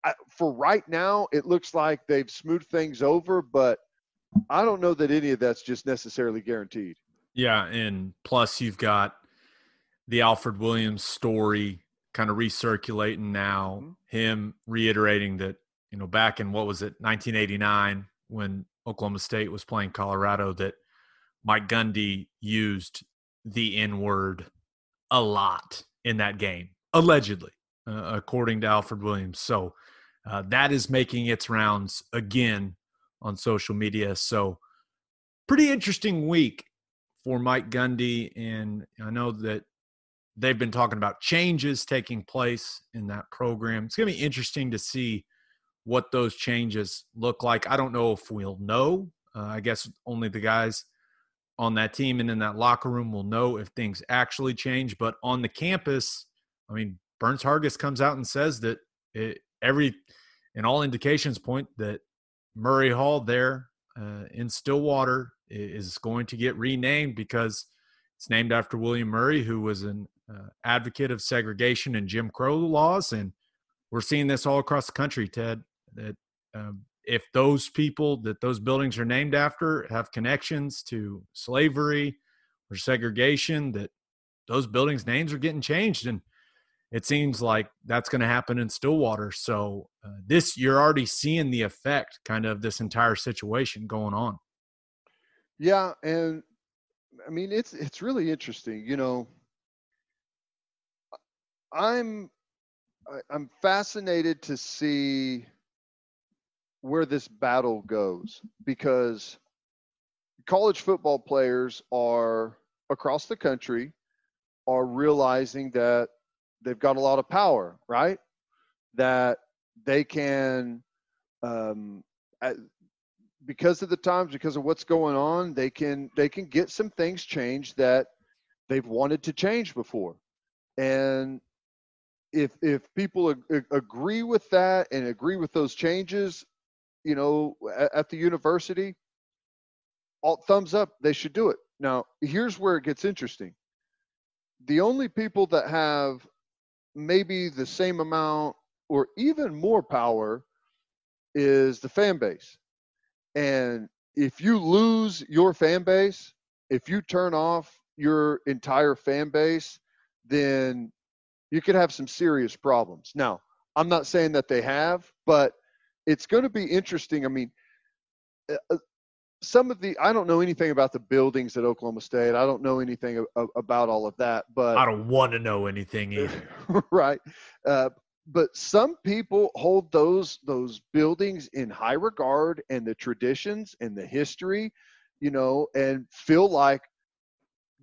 S2: I, for right now it looks like they've smoothed things over but i don't know that any of that's just necessarily guaranteed.
S1: Yeah and plus you've got the alfred williams story kind of recirculating now. Mm-hmm. Him reiterating that, you know, back in what was it, 1989, when Oklahoma State was playing Colorado, that Mike Gundy used the N word a lot in that game, allegedly, uh, according to Alfred Williams. So uh, that is making its rounds again on social media. So, pretty interesting week for Mike Gundy. And I know that they've been talking about changes taking place in that program. It's going to be interesting to see what those changes look like. I don't know if we'll know. Uh, I guess only the guys on that team and in that locker room will know if things actually change. But on the campus, I mean, Burns Hargis comes out and says that it, every and all indications point that Murray Hall there uh, in Stillwater is going to get renamed because it's named after William Murray, who was an uh, advocate of segregation and Jim Crow laws, and we're seeing this all across the country. Ted, that um, if those people that those buildings are named after have connections to slavery or segregation, that those buildings' names are getting changed, and it seems like that's going to happen in Stillwater. So uh, this you're already seeing the effect, kind of this entire situation going on.
S2: Yeah, and I mean it's it's really interesting. You know, I'm I'm fascinated to see where this battle goes because college football players are across the country are realizing that they've got a lot of power, right? That they can, um, because of the times, because of what's going on, they can they can get some things changed that they've wanted to change before, and if if people ag- agree with that and agree with those changes, you know, at, at the university, all thumbs up, they should do it. Now, here's where it gets interesting. The only people that have maybe the same amount or even more power is the fan base. And if you lose your fan base, if you turn off your entire fan base, then you could have some serious problems. Now, I'm not saying that they have, but it's going to be interesting. I mean, uh, uh, some of the I don't know anything about the buildings at Oklahoma State. I don't know anything about all of that, but
S1: I don't want to know anything either.
S2: right. Uh, but some people hold those those buildings in high regard and the traditions and the history, you know, and feel like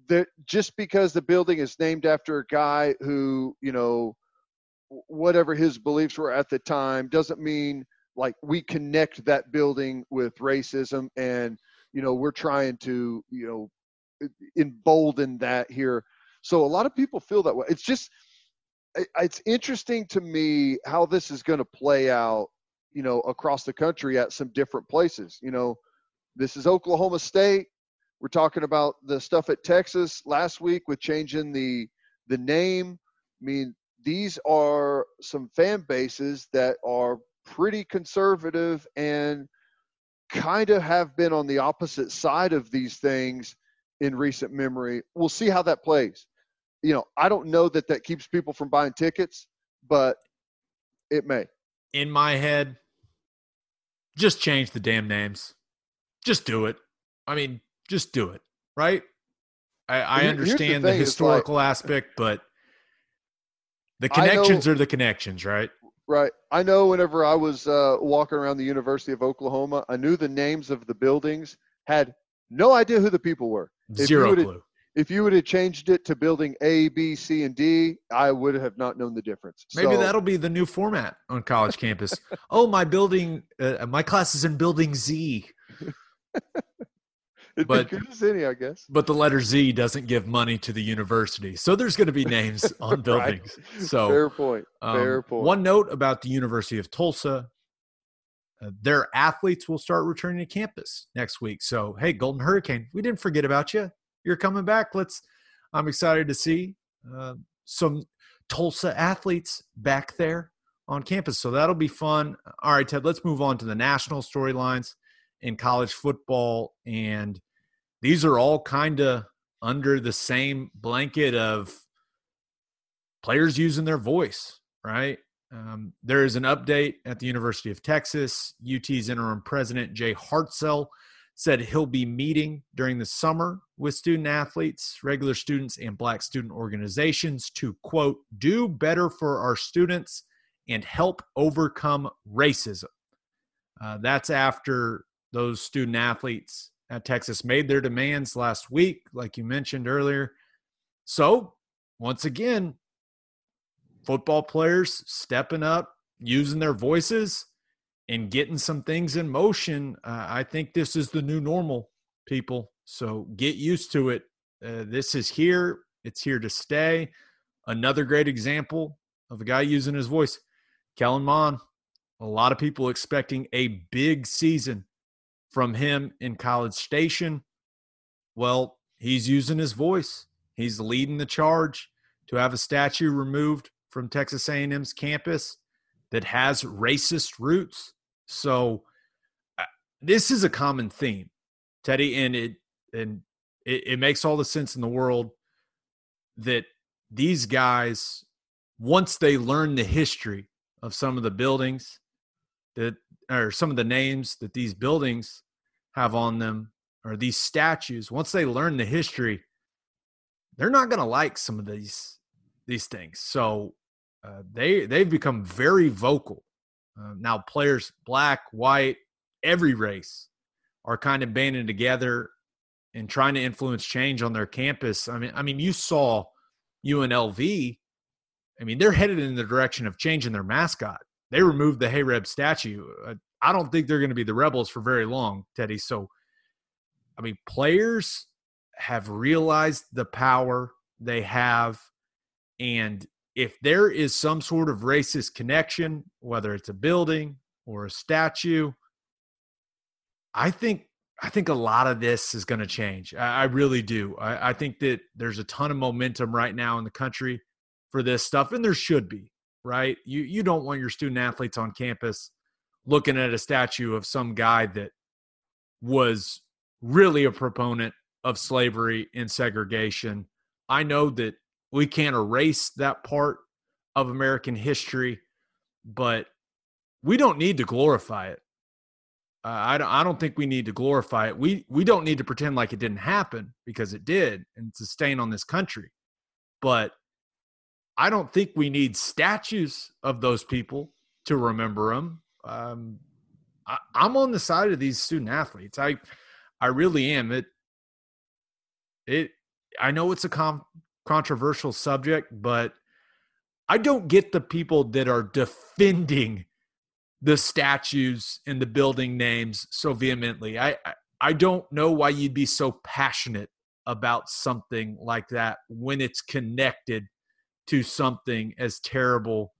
S2: that just because the building is named after a guy who you know whatever his beliefs were at the time doesn't mean like we connect that building with racism and you know we're trying to you know embolden that here. So a lot of people feel that way. It's just it's interesting to me how this is going to play out you know across the country at some different places. You know this is oklahoma state we're talking about the stuff at Texas last week with changing the the name. I mean, these are some fan bases that are pretty conservative and kind of have been on the opposite side of these things in recent memory. We'll see how that plays. You know, I don't know that that keeps people from buying tickets, but it may.
S1: In my head, just change the damn names. Just do it. I mean, just do it, right? I, I understand the, the historical like, aspect, but the connections know, are the connections, right?
S2: Right. I know whenever I was uh, walking around the University of Oklahoma, I knew the names of the buildings, had no idea who the people were.
S1: If Zero clue.
S2: If you would have changed it to building A, B, C, and D, I would have not known the difference.
S1: Maybe so, that'll be the new format on college campus. oh, my building, uh, my class is in building Z.
S2: It'd but, good as any, I guess.
S1: But the letter Z doesn't give money to the university, so there's going to be names on buildings. right. So
S2: fair point. Um, fair um, point.
S1: One note about the University of Tulsa: uh, their athletes will start returning to campus next week. So hey, Golden Hurricane, we didn't forget about you. You're coming back. Let's. I'm excited to see uh, some Tulsa athletes back there on campus. So that'll be fun. All right, Ted. Let's move on to the national storylines in college football. And these are all kind of under the same blanket of players using their voice, right? Um, there is an update at the University of Texas. UT's interim president, Jay Hartzell, said he'll be meeting during the summer with student athletes, regular students, and black student organizations to, quote, do better for our students and help overcome racism. Uh, that's after those student athletes at Texas made their demands last week, like you mentioned earlier. So, once again, football players stepping up, using their voices, and getting some things in motion. Uh, I think this is the new normal, people. So, get used to it. Uh, this is here, it's here to stay. Another great example of a guy using his voice, Kellen Mond. A lot of people expecting a big season from him in College Station? Well, he's using his voice. He's leading the charge to have a statue removed from Texas A&M's campus that has racist roots. So uh, this is a common theme, Teddy, and it and it, it makes all the sense in the world that these guys, once they learn the history of some of the buildings that or some of the names that these buildings have on them or these statues once they learn the history they're not going to like some of these these things. So uh, they they've become very vocal. Uh, now players black white every race are kind of banding together and trying to influence change on their campus. I mean i mean you saw unlv i mean they're headed in the direction of changing their mascot they removed the Hey Reb statue. Uh, I don't think they're going to be the Rebels for very long, Teddy. So, I mean, players have realized the power they have. And if there is some sort of racist connection, whether it's a building or a statue, I think I think a lot of this is going to change. I, I really do. I, I, think that there's a ton of momentum right now in the country for this stuff, and there should be right? You you don't want your student athletes on campus looking at a statue of some guy that was really a proponent of slavery and segregation. I know that we can't erase that part of American history, but we don't need to glorify it. Uh, I don't. I don't think we need to glorify it. We we don't need to pretend like it didn't happen because it did, and it's a stain on this country. But I don't think we need statues of those people to remember them. Um, I, am on the side of these student athletes. I, I really am. It, it. I know it's a com- controversial subject, but I don't get the people that are defending the statues and the building names so vehemently. I, I, I don't know why you'd be so passionate about something like that when it's connected to something as terrible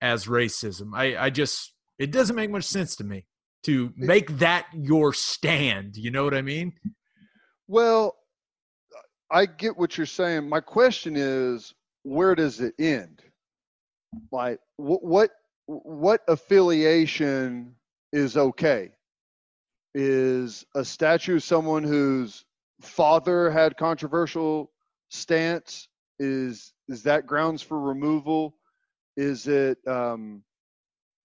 S1: as racism. I, I just, it doesn't make much sense to me to make that your stand. You know what I mean?
S2: Well, I get what you're saying. My question is, where does it end? Like, what, what what affiliation is okay? Is a statue someone whose father had controversial stance? Is is that grounds for removal? Is it um,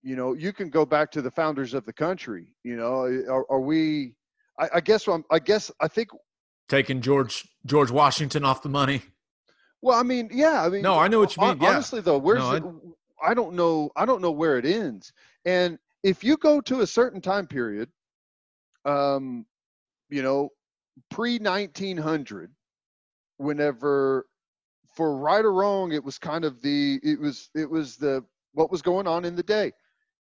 S2: you know you can go back to the founders of the country you know are, are we I, I guess I'm, i guess i think
S1: taking george george washington off the money
S2: well i mean yeah i mean
S1: no i know what you mean yeah.
S2: honestly though where's no, I, I don't know i don't know where it ends and if you go to a certain time period um you know pre 1900 whenever for right or wrong it was kind of the it was it was the what was going on in the day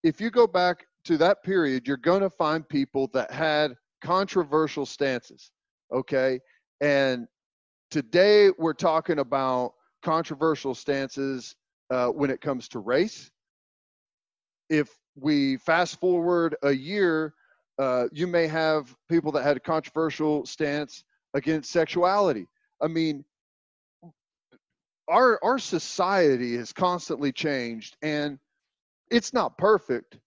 S2: if you go back to that period, you're going to find people that had controversial stances. Okay. And today we're talking about controversial stances uh, when it comes to race. If we fast forward a year, uh, you may have people that had a controversial stance against sexuality. I mean, our our society has constantly changed, and it's not perfect,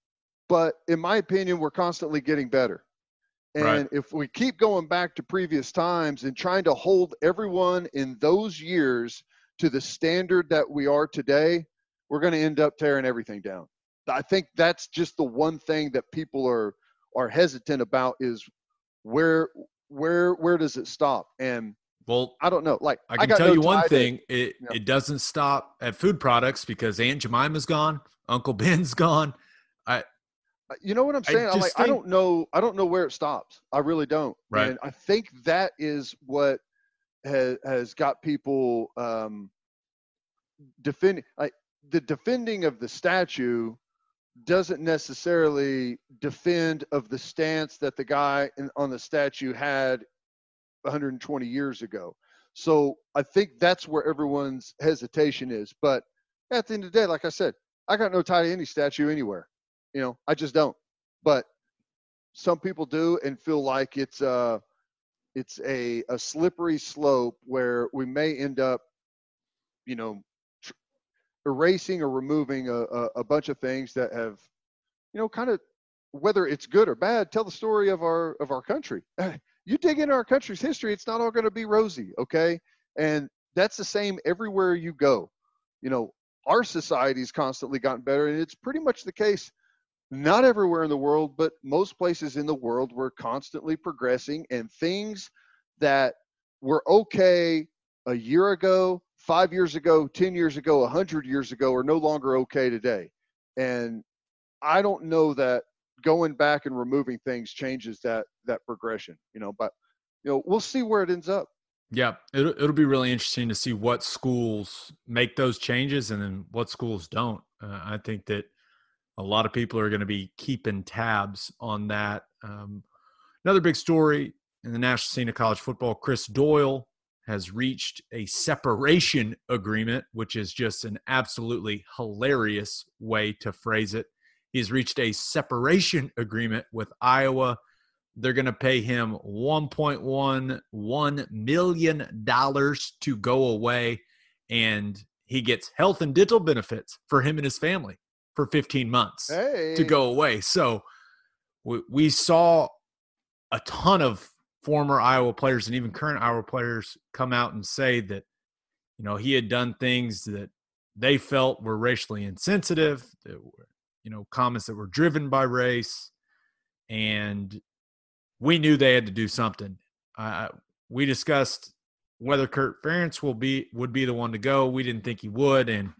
S2: but in my opinion, we're constantly getting better. And right. if we keep going back to previous times and trying to hold everyone in those years to the standard that we are today, we're going to end up tearing everything down. I think that's just the one thing that people are are hesitant about is where where where does it stop? And well, I don't know. Like
S1: I can I tell no you one thing: it you know. it doesn't stop at food products because Aunt Jemima's gone. Uncle Ben's gone. I
S2: uh, you know what I'm saying? I, like, think, I don't know. I don't know where it stops. I really don't.
S1: Right.
S2: And I think that is what has has got people um, defending. Like the defending of the statue doesn't necessarily defend of the stance that the guy in, on the statue had 120 years ago. So I think that's where everyone's hesitation is. But at the end of the day, like I said, I got no tie to any statue anywhere. You know, I just don't. But some people do and feel like it's uh it's a a slippery slope where we may end up, you know, tr- erasing or removing a, a, a bunch of things that have, you know, kind of whether it's good or bad, tell the story of our of our country. you dig into our country's history, it's not all going to be rosy, okay? And that's the same everywhere you go. You know, our society's constantly gotten better, and it's pretty much the case not everywhere in the world, but most places in the world, we're constantly progressing, and things that were okay a year ago, five years ago, 10 years ago, 100 years ago are no longer okay today. And I don't know that going back and removing things changes that that progression, you know, but you know, we'll see where it ends up.
S1: Yeah, it'll, it'll be really interesting to see what schools make those changes and then what schools don't. Uh, I think that a lot of people are going to be keeping tabs on that. Um, another big story in the national scene of college football Chris Doyle has reached a separation agreement, which is just an absolutely hilarious way to phrase it. He's reached a separation agreement with Iowa they're going to pay him $1.11 million to go away, and he gets health and dental benefits for him and his family for 15 months hey. to go away. So we, we saw a ton of former Iowa players and even current Iowa players come out and say that, you know, he had done things that they felt were racially insensitive, that were, you know, comments that were driven by race. And we knew they had to do something. Uh, we discussed whether Kirk Ferentz will be would be the one to go. We didn't think he would, and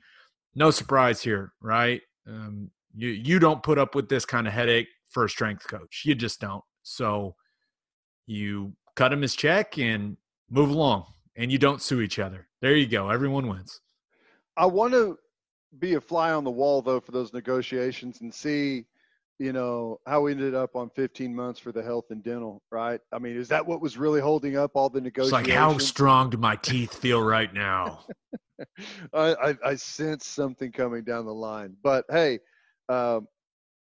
S1: no surprise here, right? Um, you you don't put up with this kind of headache for a strength coach. You just don't. So you cut him his check and move along, and you don't sue each other. There you go. Everyone wins.
S2: I want to be a fly on the wall though for those negotiations and see you know how we ended up on 15 months for the health and dental right? I mean is that what was really holding up all the negotiations
S1: it's like how strong do my teeth feel right now?
S2: I, I, I sense something coming down the line. But hey um,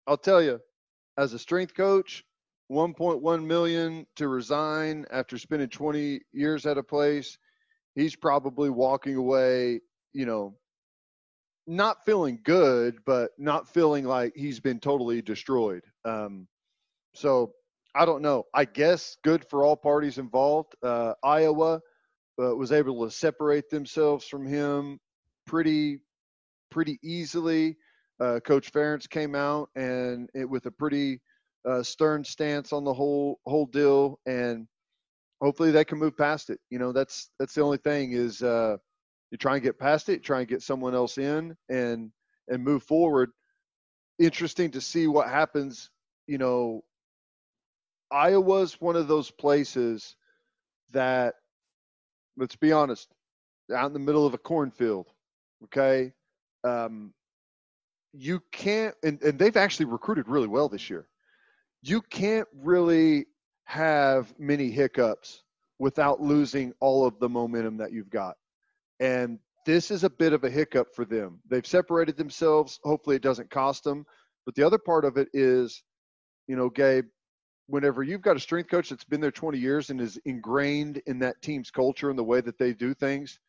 S2: i'll tell you as a strength coach 1.1 million to resign after spending 20 years at a place he's probably walking away you know not feeling good, but not feeling like he's been totally destroyed. Um, so I don't know. I guess good for all parties involved. Uh, Iowa uh, was able to separate themselves from him pretty pretty easily. Uh, Coach Ferentz came out and it, with a pretty uh, stern stance on the whole whole deal, and hopefully they can move past it. You know, that's that's the only thing is uh, you try and get past it, try and get someone else in, and and move forward. Interesting to see what happens. You know, Iowa's one of those places that, let's be honest, out in the middle of a cornfield. Okay, um, you can't, and, and they've actually recruited really well this year. You can't really have many hiccups without losing all of the momentum that you've got. And this is a bit of a hiccup for them. They've separated themselves. Hopefully, it doesn't cost them. But the other part of it is, you know, Gabe, whenever you've got a strength coach that's been there 20 years and is ingrained in that team's culture and the way that they do things,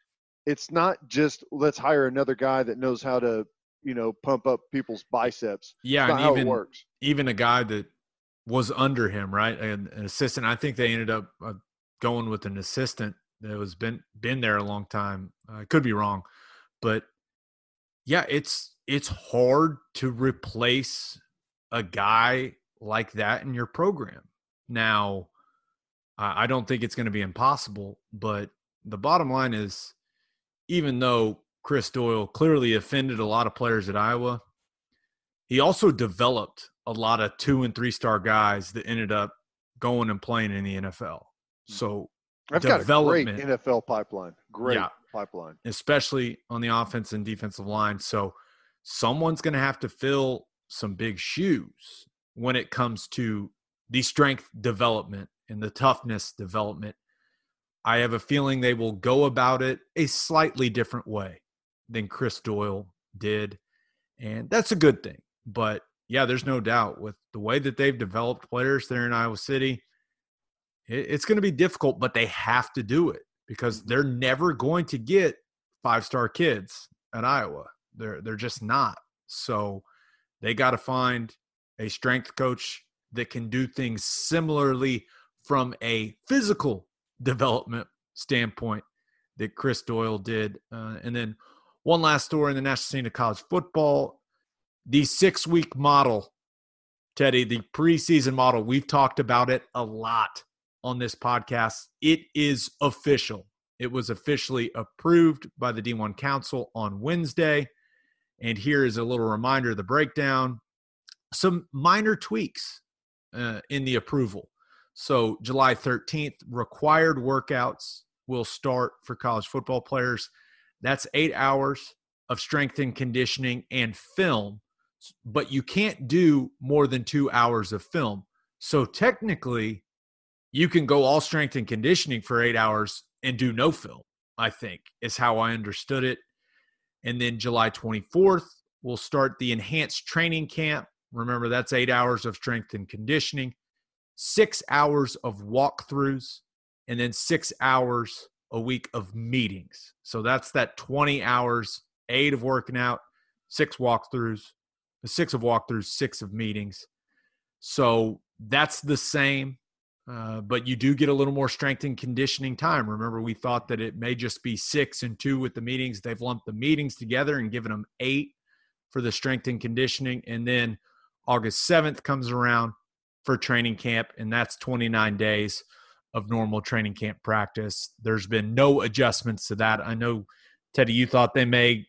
S2: it's not just let's hire another guy that knows how to, you know, pump up people's biceps.
S1: Yeah, and even, works. Even a guy that was under him, right? An, an assistant. I think they ended up uh, going with an assistant that was been been there a long time. I uh, could be wrong, but yeah, it's it's hard to replace a guy like that in your program. Now, I don't think it's going to be impossible, but the bottom line is even though Chris Doyle clearly offended a lot of players at Iowa, he also developed a lot of two and three star guys that ended up going and playing in the NFL. Hmm. So
S2: I've got a great NFL pipeline. Great yeah, pipeline.
S1: Especially on the offense and defensive line. So someone's going to have to fill some big shoes when it comes to the strength development and the toughness development. I have a feeling they will go about it a slightly different way than Chris Doyle did. And that's a good thing. But yeah, there's no doubt with the way that they've developed players there in Iowa City, it's going to be difficult, but they have to do it because mm-hmm. they're never going to get five star kids at Iowa. They're they're just not. So they got to find a strength coach that can do things similarly from a physical development standpoint that Chris Doyle did. Uh, and then one last story in the national scene of college football the six week model, Teddy, the preseason model. We've talked about it a lot on this podcast. It is official. It was officially approved by the D1 Council on Wednesday. And here is a little reminder of the breakdown some minor tweaks uh, in the approval. So, July 13th, required workouts will start for college football players. That's eight hours of strength and conditioning and film, but you can't do more than two hours of film. So, technically, you can go all strength and conditioning for eight hours and do no film, I think, is how I understood it. And then July 24th, we'll start the enhanced training camp Remember, that's eight hours of strength and conditioning, six hours of walkthroughs, and then six hours a week of meetings. So that's that 20 hours, eight of working out, six walkthroughs, six of walkthroughs, six of meetings. So that's the same, uh, but you do get a little more strength and conditioning time. Remember, we thought that it may just be six and two with the meetings. They've lumped the meetings together and given them eight for the strength and conditioning. And then August 7th comes around for training camp, and that's 29 days of normal training camp practice. There's been no adjustments to that. I know, Teddy, you thought they may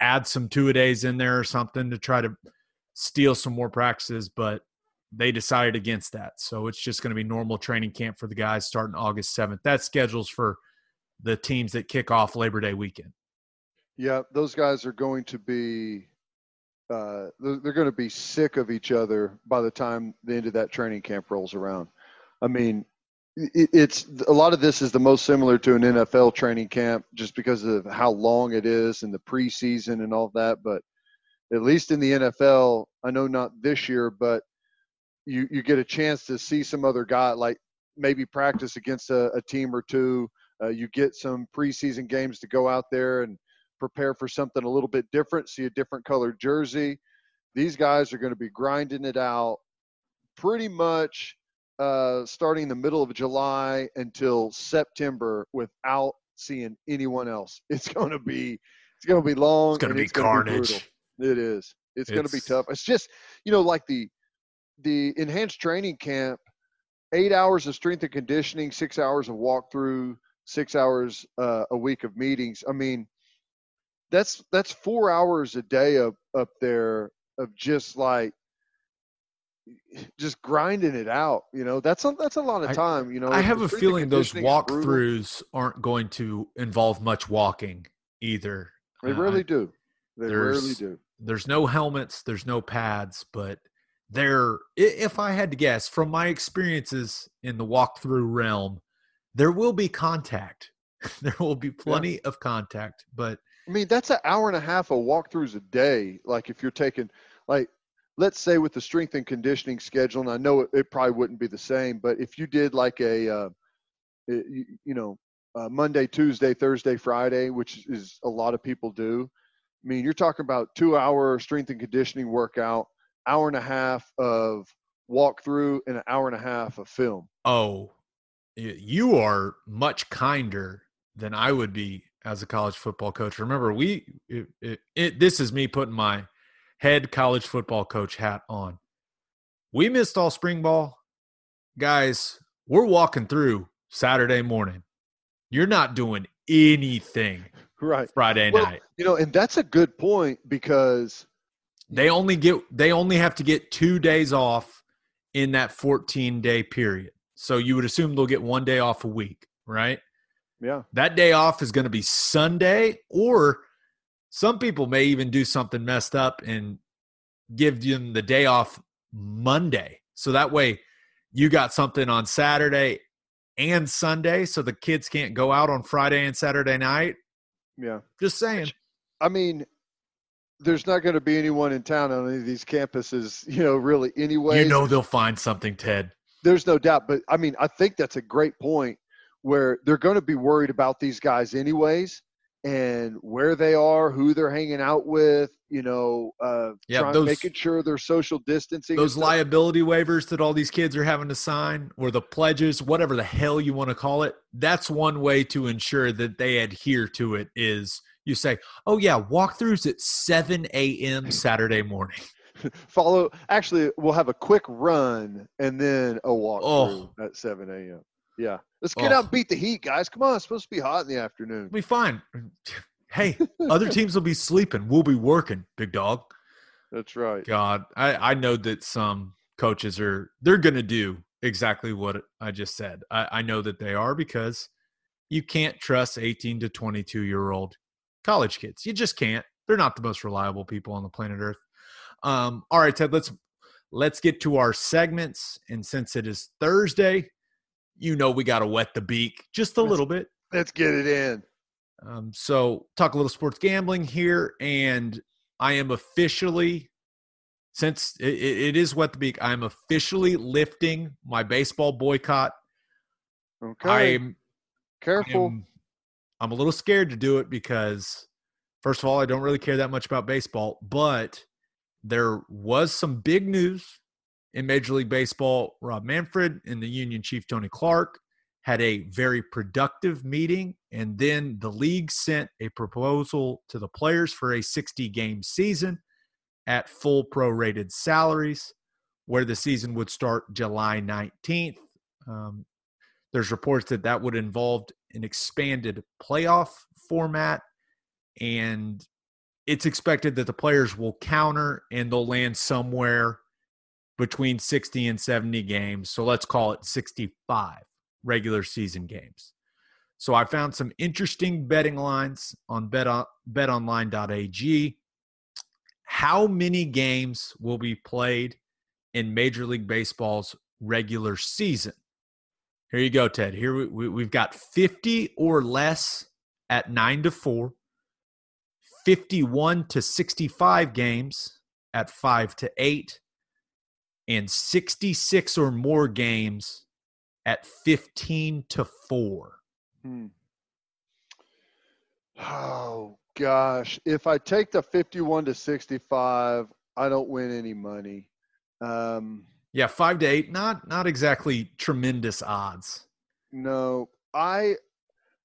S1: add some two a days in there or something to try to steal some more practices, but they decided against that. So it's just going to be normal training camp for the guys starting August 7th. That schedules for the teams that kick off Labor Day weekend.
S2: Yeah, those guys are going to be uh, they're going to be sick of each other by the time the end of that training camp rolls around. I mean, it's a lot of this is the most similar to an NFL training camp just because of how long it is and the preseason and all that. But at least in the NFL, I know not this year, but you you get a chance to see some other guy like maybe practice against a, a team or two. Uh, you get some preseason games to go out there and prepare for something a little bit different, see a different colored jersey. These guys are going to be grinding it out pretty much uh, starting the middle of July until September without seeing anyone else. It's going to be it's going to be long.
S1: It's going to be carnage.
S2: Be it is. It's, it's going to be tough. It's just you know like the the enhanced training camp, eight hours of strength and conditioning, six hours of walkthrough, six hours uh, a week of meetings. I mean, that's that's four hours a day up up there of just like just grinding it out. You know, that's a that's a lot of
S1: I-
S2: time. You know,
S1: I have a feeling those
S2: conditioning is brutal.
S1: walkthroughs aren't going to involve much walking either.
S2: They
S1: Uh,
S2: rarely do. They rarely do.
S1: there's no helmets, there's no pads, but there, if I had to guess from my experiences in the walkthrough realm, there will be contact. there will be plenty of contact, but
S2: I mean, that's an hour and a half of walkthroughs a day. Like if you're taking, like, let's say with the strength and conditioning schedule, and I know it, it probably wouldn't be the same, but if you did like a, uh, you, you know, uh, Monday, Tuesday, Thursday, Friday, which is a lot of people do. I mean, you're talking about two hour strength and conditioning workout, hour and a half of walkthrough, and an hour and a half of film.
S1: oh, you are much kinder than I would be as a college football coach. Remember, we it, it, it, this is me putting my head college football coach hat on. We missed all spring ball, guys. We're walking through Saturday morning. You're not doing anything
S2: Right.
S1: Friday
S2: Well,
S1: night.
S2: you know, and that's a good point because
S1: They only get they only have to get two days off in that 14 day period. So you would assume they'll get one day off a week, right?
S2: yeah,
S1: That day off is going to be Sunday, or some people may even do something messed up and give them the day off Monday. So that way you got something on Saturday and Sunday, so the kids can't go out on Friday and Saturday night.
S2: yeah.
S1: Just saying.
S2: I mean, there's not going to be anyone in town on any of these campuses, you know, really anyway.
S1: You know they'll find something, Ted.
S2: there's no doubt. But I mean, I think that's a great point where they're going to be worried about these guys anyways and where they are, who they're hanging out with, you know, uh,
S1: Yeah,
S2: trying,
S1: those-
S2: making sure they're social distancing.
S1: those liability waivers that all these kids are having to sign or the pledges whatever the hell you want to call it that's one way to ensure that they adhere to it is you say oh yeah walkthroughs at 7 a.m saturday morning
S2: Follow. Actually, we'll have a quick run and then a walk
S1: Oh.
S2: at 7 a.m. Yeah, let's get
S1: Oh.
S2: out and beat the heat, guys. Come on, it's supposed to be hot in the afternoon.
S1: we fine hey other teams will be sleeping we'll be working big dog
S2: That's right.
S1: god i i know that some coaches are they're gonna do exactly what i just said i, I know that they are because you can't trust 18 to 22 year old college kids you just can't they're not the most reliable people on the planet earth um all right ted let's let's get to our segments and since it is thursday you know we got to wet the beak just a
S2: Let's-
S1: little bit
S2: Let's get it in.
S1: um, so talk a little sports gambling here, and I am officially, since it, it is wet the beak, I am officially lifting my baseball boycott.
S2: Okay.
S1: I'm,
S2: Careful.
S1: I'm I'm a little scared to do it because, first of all, I don't really care that much about baseball, but there was some big news in Major League Baseball. Rob Manfred and the Union Chief Tony Clark had a very productive meeting, and then the league sent a proposal to the players for a 60 game season at full prorated salaries, where the season would start July 19th. Um, there's reports that that would involve an expanded playoff format, and it's expected that the players will counter and they'll land somewhere between 60 and 70 games. So let's call it 65 regular season games. So I found some interesting betting lines on bet betonline.ag. How many games will be played in Major League Baseball's regular season? Here you go, Ted. Here we, we, we've got 50 or less at 9 to 4, 51 to 65 games at 5 to 8, and 66 or more games at 15 to 4.
S2: Hmm. Oh, gosh, if I take the 51 to 65, I don't win any money. Um,
S1: yeah, five to eight, not not exactly tremendous odds.
S2: No, I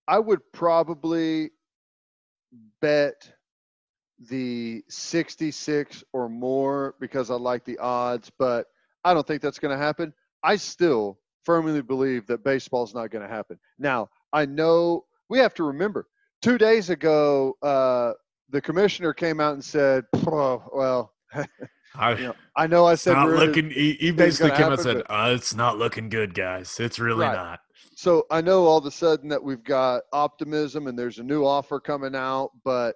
S2: I would probably bet the 66 or more because I like the odds, but I don't think that's going to happen. I still firmly believe that baseball is not going to happen. Now, I know we have to remember two days ago, uh, the commissioner came out and said, oh, well, I, you know, I know I said
S1: not looking. He, he basically came happen, and said, uh, "It's not looking good, guys. It's really right. not."
S2: So I know all of a sudden that we've got optimism and there's a new offer coming out, but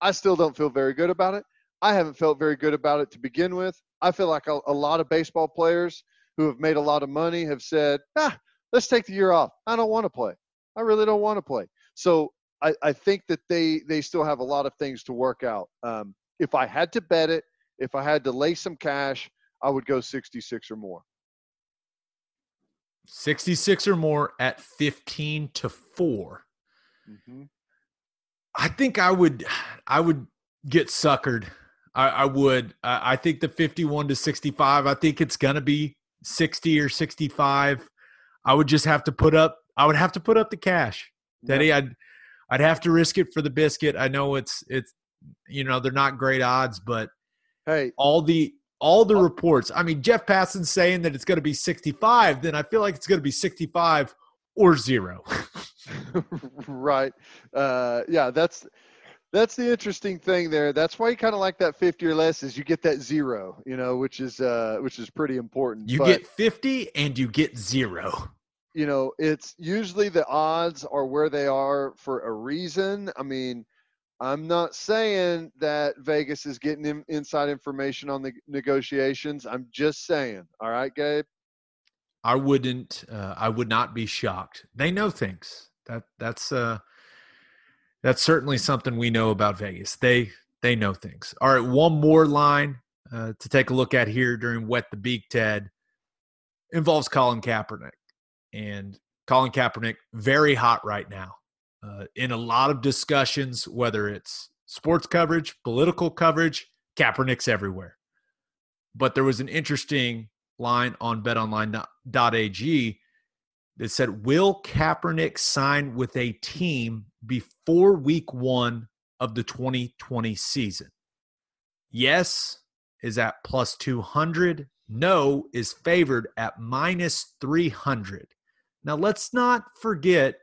S2: I still don't feel very good about it. I haven't felt very good about it to begin with. I feel like a, a lot of baseball players who have made a lot of money have said, "Ah, let's take the year off. I don't want to play. I really don't want to play." So I, I think that they they still have a lot of things to work out. Um, if I had to bet it, if I had to lay some cash, I would go 66 or more.
S1: 66 or more at 15 to 4. Mm-hmm. I think I would I would get suckered. I, I would. I, I think the 51 to 65, I think it's gonna be 60 or 65. I would just have to put up I would have to put up the cash. Daddy. I'd I'd have to risk it for the biscuit. I know it's it's you know, they're not great odds, but
S2: Hey,
S1: all the all the reports. I mean, Jeff Passan's saying that it's going to be 65. Then I feel like it's going to be 65 or zero.
S2: right. Uh, yeah, that's that's the interesting thing there. That's why you kind of like that 50 or less is you get that zero, you know, which is uh, which is pretty important.
S1: You but, get 50 and you get zero.
S2: You know, it's usually the odds are where they are for a reason. I mean, I'm not saying that Vegas is getting in, inside information on the negotiations. I'm just saying. All right, Gabe.
S1: I wouldn't. Uh, I would not be shocked. They know things. That that's uh, that's certainly something we know about Vegas. They they know things. All right, one more line uh, to take a look at here during Wet the Beak Ted involves Colin Kaepernick, and Colin Kaepernick very hot right now uh, in a lot of discussions, whether it's sports coverage, political coverage, Kaepernick's everywhere. But there was an interesting line on betonline.ag that said, Will Kaepernick sign with a team before week one of the 2020 season? Yes is at plus 200. No is favored at minus 300. Now, let's not forget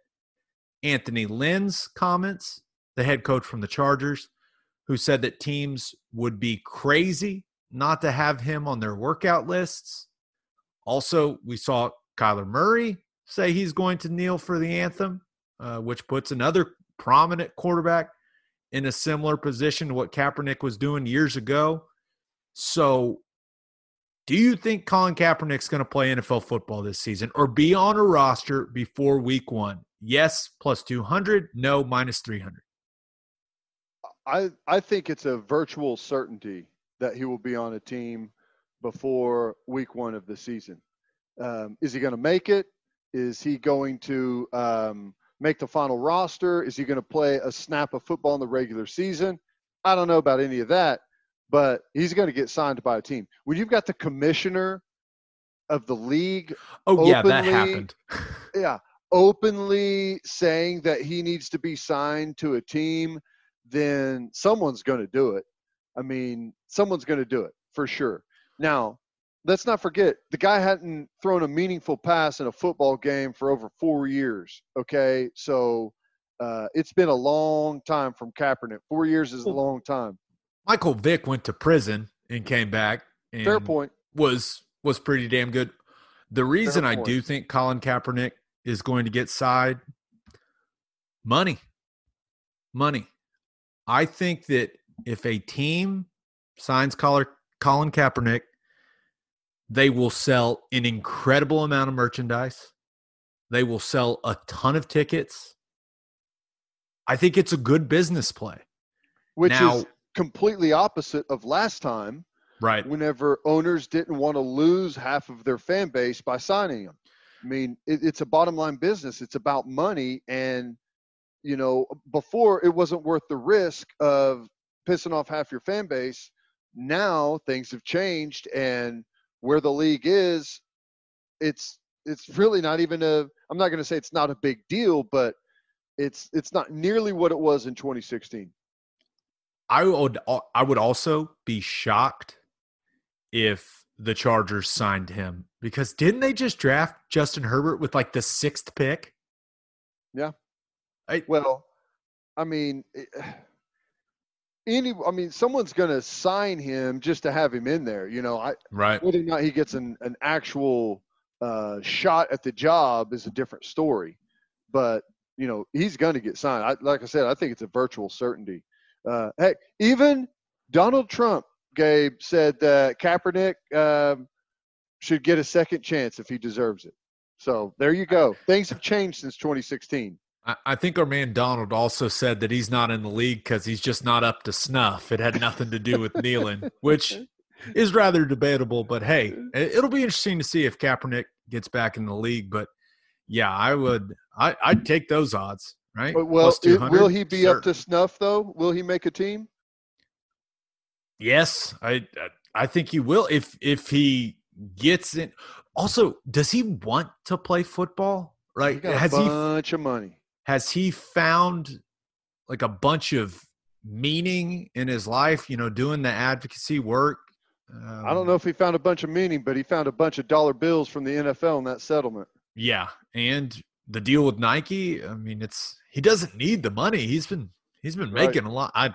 S1: Anthony Lynn's comments, the head coach from the Chargers, who said that teams would be crazy not to have him on their workout lists. Also, we saw Kyler Murray say he's going to kneel for the anthem, uh, which puts another prominent quarterback in a similar position to what Kaepernick was doing years ago. So, do you think Colin Kaepernick's going to play NFL football this season or be on a roster before week one? Yes, plus 200. No, minus 300.
S2: I, I think it's a virtual certainty that he will be on a team before week one of the season. Um, is he going to make it? Is he going to um, make the final roster? Is he going to play a snap of football in the regular season? I don't know about any of that, but he's going to get signed by a team. When you've got the commissioner of the league,
S1: oh openly, yeah, that happened.
S2: yeah, openly saying that he needs to be signed to a team, then someone's going to do it. I mean, someone's going to do it for sure. Now, let's not forget the guy hadn't thrown a meaningful pass in a football game for over four years. Okay, so uh, it's been a long time from Kaepernick. Four years is a long time.
S1: Michael Vick went to prison and came back. And
S2: Fair point.
S1: Was was pretty damn good. The reason I do think Colin Kaepernick is going to get side money. Money. I think that if a team signs Colin Kaepernick, they will sell an incredible amount of merchandise. They will sell a ton of tickets. I think it's a good business play.
S2: Which now, is completely opposite of last time.
S1: Right.
S2: Whenever owners didn't want to lose half of their fan base by signing them. I mean, it, it's a bottom line business. It's about money, and you know, before it wasn't worth the risk of pissing off half your fan base. Now things have changed, and where the league is, it's it's really not even a. I'm not going to say it's not a big deal, but it's it's not nearly what it was in 2016.
S1: I would I would also be shocked if the Chargers signed him because didn't they just draft Justin Herbert with like the sixth pick?
S2: Yeah.
S1: I,
S2: well, I mean, any. I mean, someone's going to sign him just to have him in there. You know, I
S1: right.
S2: Whether or not he gets an an actual uh, shot at the job is a different story, but you know he's going to get signed. I, like I said, I think it's a virtual certainty. Uh, heck, even Donald Trump, Gabe said that Kaepernick um, should get a second chance if he deserves it. So there you go. Things have changed since 2016.
S1: I think our man Donald also said that he's not in the league because he's just not up to snuff. It had nothing to do with kneeling, which is rather debatable. But hey, it'll be interesting to see if Kaepernick gets back in the league. But yeah, I would. I, I'd take those odds, right?
S2: But well, it, will he be Certain. up to snuff though? Will he make a team?
S1: Yes, I I think he will if if he gets in. Also, does he want to play football? Right?
S2: He has a bunch he, of money.
S1: Has he found like a bunch of meaning in his life? You know, doing the advocacy work.
S2: Um, I don't know if he found a bunch of meaning, but he found a bunch of dollar bills from the NFL in that settlement.
S1: Yeah, and the deal with Nike. I mean, it's he doesn't need the money. He's been he's been making right. a lot. I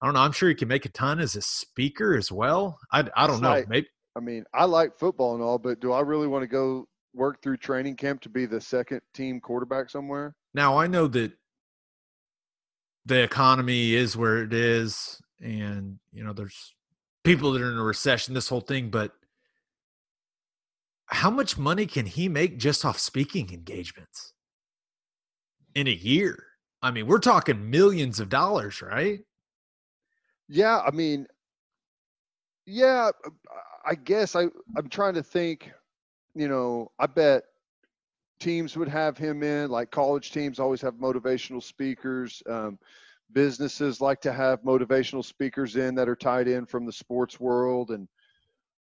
S1: I don't know. I'm sure he can make a ton as a speaker as well. I I don't know. Maybe
S2: I mean, I like football and all, but do I really want to go work through training camp to be the second team quarterback somewhere?
S1: Now I know that the economy is where it is, and you know there's people that are in a recession. This whole thing, but how much money can he make just off speaking engagements in a year? I mean, we're talking millions of dollars, right?
S2: Yeah, I mean, yeah, uh, I guess I I'm trying to think. You know, I bet teams would have him in. Like college teams always have motivational speakers. Um, businesses like to have motivational speakers in that are tied in from the sports world, and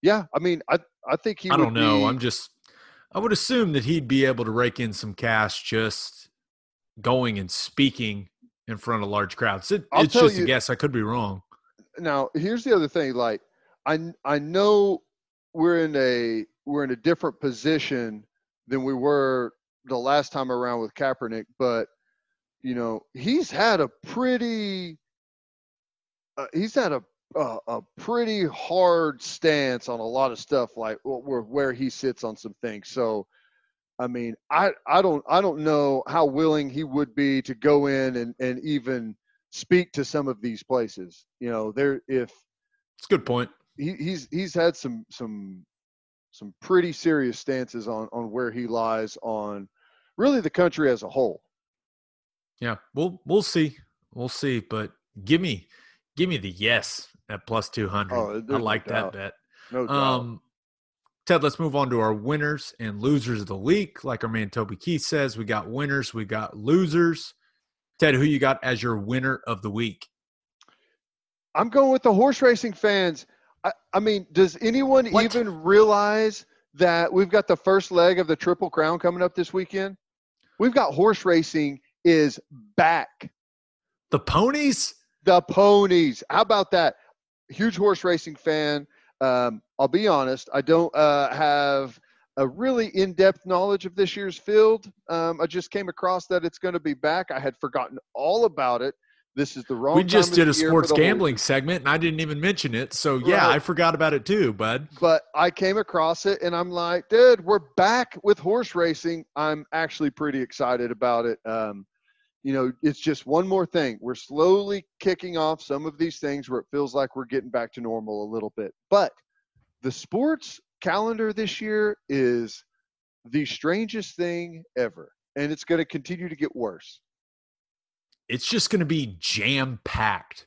S2: yeah, I mean, I I think he.
S1: I don't know.
S2: Be,
S1: I'm just. I would assume that he'd be able to rake in some cash just going and speaking in front of large crowds. It, it's just you, a guess. I could be wrong.
S2: Now, here's the other thing. Like, I I know we're in a we're in a different position than we were the last time around with Kaepernick, but you know he's had a pretty uh, he's had a, a, a pretty hard stance on a lot of stuff, like where where he sits on some things. So, I mean, I I don't I don't know how willing he would be to go in and and even speak to some of these places. You know, there if
S1: it's a good point
S2: he, he's he's had some some some pretty serious stances on on where he lies on really the country as a whole.
S1: Yeah, we'll we'll see, we'll see. But give me give me the yes at plus two hundred. Oh, I like no that bet.
S2: No doubt. Um,
S1: Ted, let's move on to our winners and losers of the week. Like our man Toby Keith says, we got winners, we got losers. Ted, who you got as your winner of the week?
S2: I'm going with the horse racing fans. I, I mean, does anyone what? even realize that we've got the first leg of the Triple Crown coming up this weekend? We've got horse racing is back.
S1: The ponies?
S2: The ponies. How about that? Huge horse racing fan. Um, I'll be honest, I don't uh, have a really in-depth knowledge of this year's field. Um, I just came across that it's going to be back. I had forgotten all about it this is the wrong.
S1: We just did a sports gambling segment, and I didn't even mention it. So yeah, right. I forgot about it too, bud.
S2: But I came across it, and I'm like, dude, we're back with horse racing. I'm actually pretty excited about it. Um, you know, it's just one more thing. We're slowly kicking off some of these things where it feels like we're getting back to normal a little bit. But the sports calendar this year is the strangest thing ever, and it's going to continue to get worse
S1: it's just going to be jam packed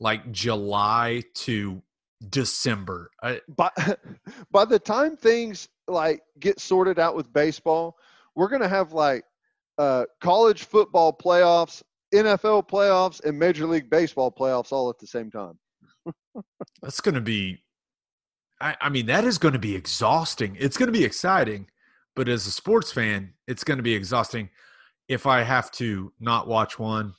S1: like July to December. I,
S2: by, by the time things like get sorted out with baseball, we're going to have like uh, college football playoffs NFL playoffs and Major League Baseball playoffs all at the same time.
S1: That's going to be, I, I mean, that is going to be exhausting. It's going to be exciting, but as a sports fan, it's going to be exhausting. If I have to not watch one,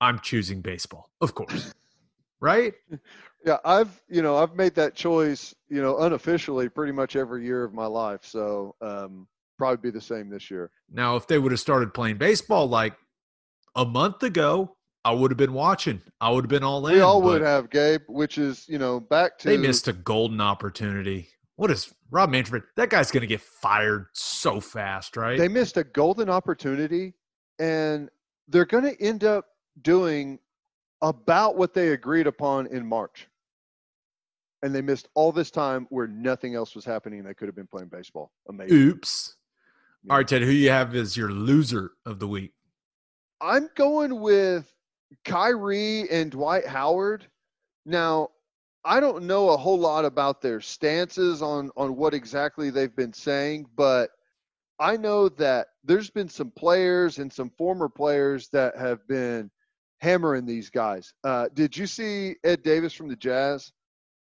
S1: I'm choosing baseball, of course. right?
S2: Yeah, I've you know I've made that choice you know unofficially pretty much every year of my life. So um, probably be the same this year.
S1: Now, if they would have started playing baseball like a month ago, I would have been watching. I would have been all in.
S2: We all would have, Gabe. Which is you know back to
S1: they missed a golden opportunity. What is Rob Manfred? That guy's going to get fired so fast, right?
S2: They missed a golden opportunity, and they're going to end up doing about what they agreed upon in March. And they missed all this time where nothing else was happening. They could have been playing baseball. Amazing.
S1: Oops. Yeah. All right, Ted, who you have as your loser of the week?
S2: I'm going with Kyrie and Dwight Howard. Now, I don't know a whole lot about their stances on on what exactly they've been saying, but I know that there's been some players and some former players that have been hammering these guys. Uh, did you see Ed Davis from the Jazz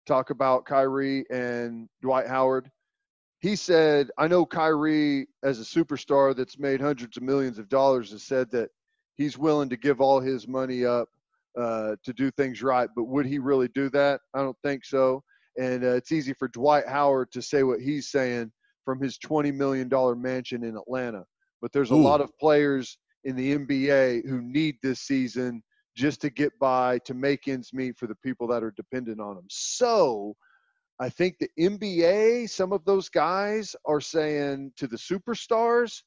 S2: talk about Kyrie and Dwight Howard? He said, I know Kyrie, as a superstar that's made hundreds of millions of dollars, has said that he's willing to give all his money up uh, to do things right. But would he really do that? I don't think so. And uh, it's easy for Dwight Howard to say what he's saying from his $20 million mansion in Atlanta. But there's a Ooh. lot of players in the NBA who need this season just to get by, to make ends meet for the people that are dependent on them. So I think the NBA, some of those guys are saying to the superstars,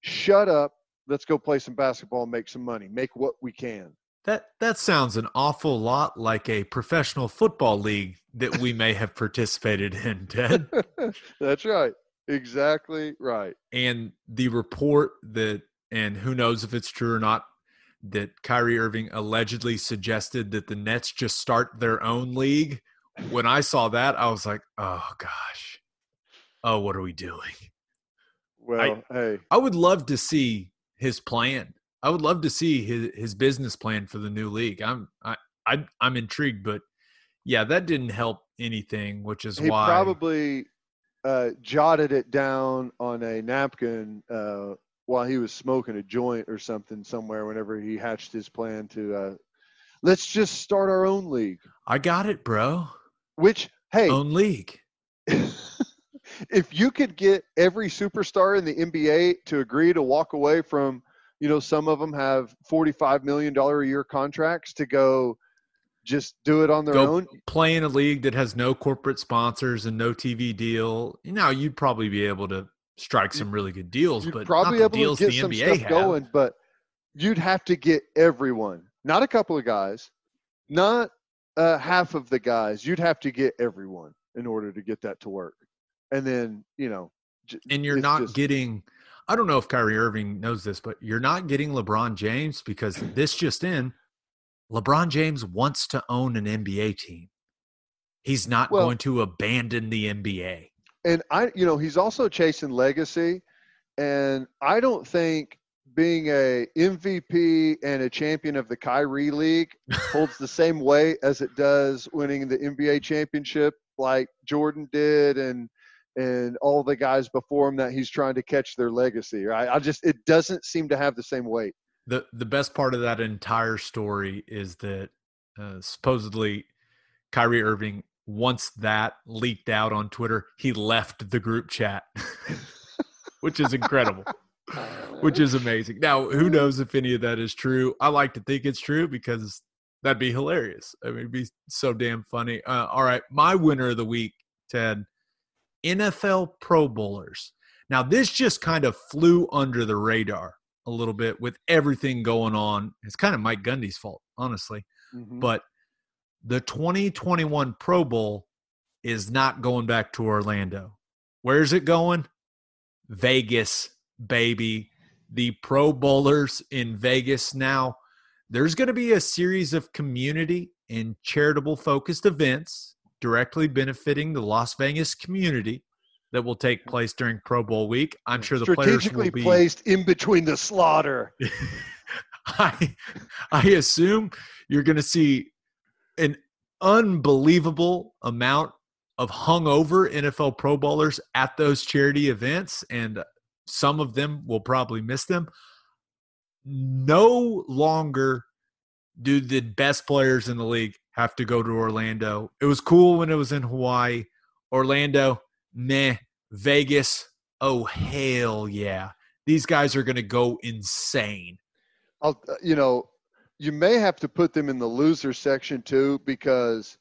S2: shut up, let's go play some basketball and make some money, make what we can.
S1: That that sounds an awful lot like a professional football league that we may have participated in, Ted.
S2: That's right. Exactly right.
S1: And the report that and who knows if it's true or not that Kyrie Irving allegedly suggested that the Nets just start their own league. When I saw that, I was like, "Oh gosh, oh what are we doing?"
S2: Well, I, hey,
S1: I would love to see his plan. I would love to see his his business plan for the new league. I'm I, I I'm intrigued, but yeah, that didn't help anything, which is
S2: he
S1: why
S2: probably uh, jotted it down on a napkin uh, while he was smoking a joint or something somewhere whenever he hatched his plan to uh, let's just start our own league.
S1: I got it, bro.
S2: Which hey,
S1: own league.
S2: if you could get every superstar in the NBA to agree to walk away from, you know, some of them have forty-five million dollar a year contracts to go just do it on their
S1: go
S2: own.
S1: Play in a league that has no corporate sponsors and no TV deal. You know, you'd probably be able to strike some really good deals,
S2: you'd
S1: but
S2: probably
S1: able
S2: to get some
S1: NBA
S2: stuff have. going. But you'd have to get everyone, not a couple of guys, not uh, half of the guys. You'd have to get everyone in order to get that to work. And then you know,
S1: and you're not just, getting. I don't know if Kyrie Irving knows this, but you're not getting LeBron James because this just in. LeBron James wants to own an NBA team. He's not well, going to abandon the NBA
S2: and I, you know, he's also chasing legacy, and I don't think being a MVP and a champion of the Kyrie League holds the same weight as it does winning the NBA championship, like Jordan did, and and all the guys before him that he's trying to catch their legacy. Right? I just it doesn't seem to have the same weight.
S1: The the best part of that entire story is that uh, supposedly Kyrie Irving once that leaked out on Twitter, he left the group chat, which is incredible, which is amazing. Now, who knows if any of that is true? I like to think it's true because that'd be hilarious. I mean, it'd be so damn funny. Uh, all right, my winner of the week, Ted, NFL Pro Bowlers. Now, this just kind of flew under the radar a little bit with everything going on. It's kind of Mike Gundy's fault, honestly. Mm-hmm. But – the 2021 Pro Bowl is not going back to Orlando. Where's it going? Vegas, baby. The Pro Bowlers in Vegas now. There's going to be a series of community and charitable focused events directly benefiting the Las Vegas community that will take place during Pro Bowl week. I'm sure the players will be
S2: placed in between the slaughter.
S1: I I assume you're going to see an unbelievable amount of hungover NFL Pro Bowlers at those charity events, and some of them will probably miss them. No longer do the best players in the league have to go to Orlando. It was cool when it was in Hawaii. Orlando, meh. Vegas, oh hell yeah. These guys are going to go insane.
S2: I'll, uh, you know, you may have to put them in the loser section too because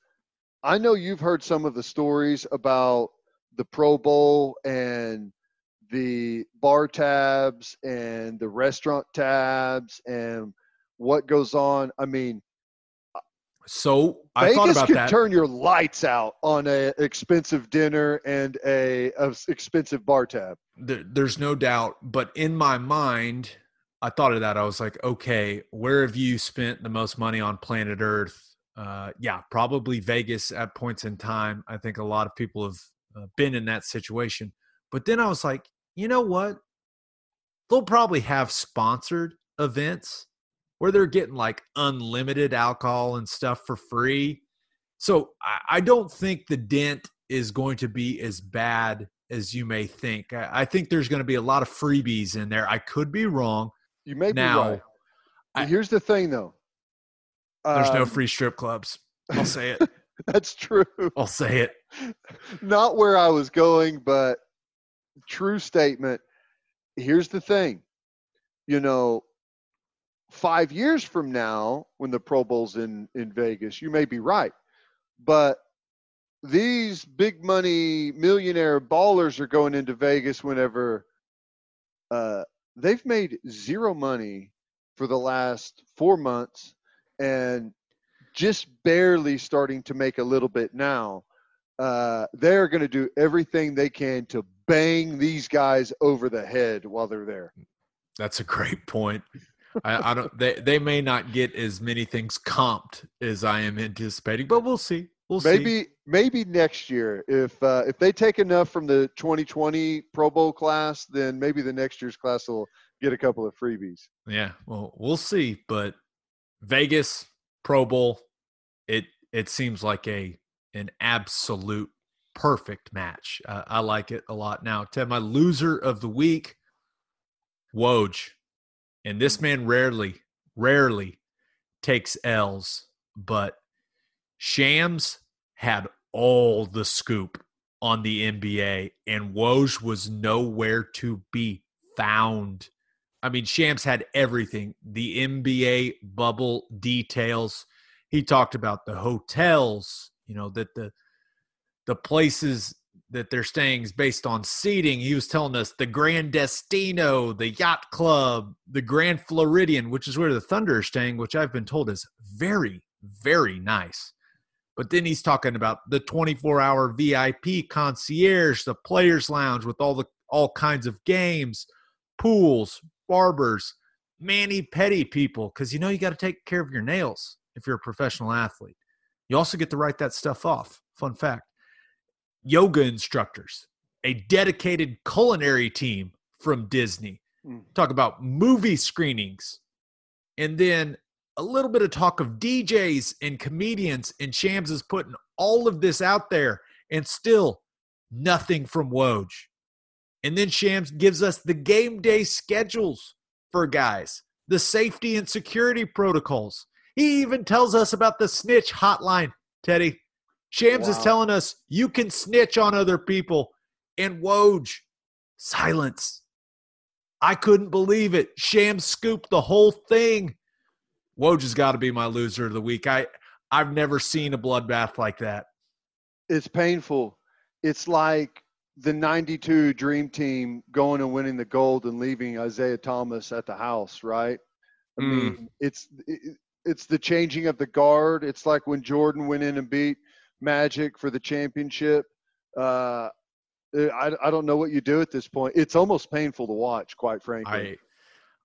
S2: I know you've heard some of the stories about the Pro Bowl and the bar tabs and the restaurant tabs and what goes on. I mean,
S1: so I
S2: Vegas
S1: thought about
S2: could
S1: that.
S2: turn your lights out on a expensive dinner and a, a expensive bar tab.
S1: There, there's no doubt, but in my mind, I thought of that. I was like, okay, where have you spent the most money on planet Earth? Uh, yeah, probably Vegas at points in time. I think a lot of people have uh, been in that situation. But then I was like, you know what? They'll probably have sponsored events where they're getting like unlimited alcohol and stuff for free. So I, I don't think the dent is going to be as bad as you may think. I, I think there's going to be a lot of freebies in there. I could be wrong.
S2: You may
S1: Now,
S2: be right.
S1: I-
S2: Here's the thing, though.
S1: There's no
S2: Um,
S1: free strip clubs. I'll say it.
S2: That's true.
S1: I'll say it.
S2: Not where I was going, but true statement. Here's the thing. You know, five years from now, when the Pro Bowl's in in Vegas, you may be right, but these big money millionaire ballers are going into Vegas whenever uh, they've made zero money for the last four months and just barely starting to make a little bit now. Uh, they're going to do everything they can to bang these guys over the head while they're there.
S1: That's a great point. I, I don't. They they may not get as many things comped as I am anticipating, but we'll see. We'll see.
S2: Maybe maybe next year, if uh, if they take enough from the 2020 Pro Bowl class, then maybe the next year's class will get a couple of freebies.
S1: Yeah, well, we'll see. But Vegas Pro Bowl, it it seems like a an absolute perfect match. Uh, I like it a lot. Now, Ted, my loser of the week, Woj, and this man rarely, rarely takes L's, but Shams had all the scoop on the NBA, and Woj was nowhere to be found. I mean, Shams had everything the NBA bubble details. He talked about the hotels, you know, that the the places that they're staying is based on seating. He was telling us the Gran Destino, the Yacht Club, the Grand Floridian, which is where the Thunder are staying, which I've been told is very, very nice. But then he's talking about the 24 hour VIP concierge, the players lounge with all the all kinds of games, pools, barbers, mani-pedi people, because you know you got to take care of your nails if you're a professional athlete. You also get to write that stuff off. Fun fact. Yoga instructors, a dedicated culinary team from Disney.
S2: Mm.
S1: Talk about movie screenings. And then a little bit of talk of DJs and comedians, and Shams is putting all of this out there, and still nothing from Woj. And then Shams gives us the game day schedules for guys, the safety and security protocols. He even tells us about the snitch hotline, Teddy. Shams is telling us you can snitch on other people. And Woj, silence. I couldn't believe it. Shams scooped the whole thing. Woj has got to be my loser of the week. I I've never seen a bloodbath like that.
S2: It's painful. It's like the 92 dream team going and winning the gold and leaving Isiah Thomas at the house, right? I
S1: Mm.
S2: mean, it's it, it's the changing of the guard. It's like when Jordan went in and beat Magic for the championship. Uh, I, I don't know what you do at this point. It's almost painful to watch, quite frankly.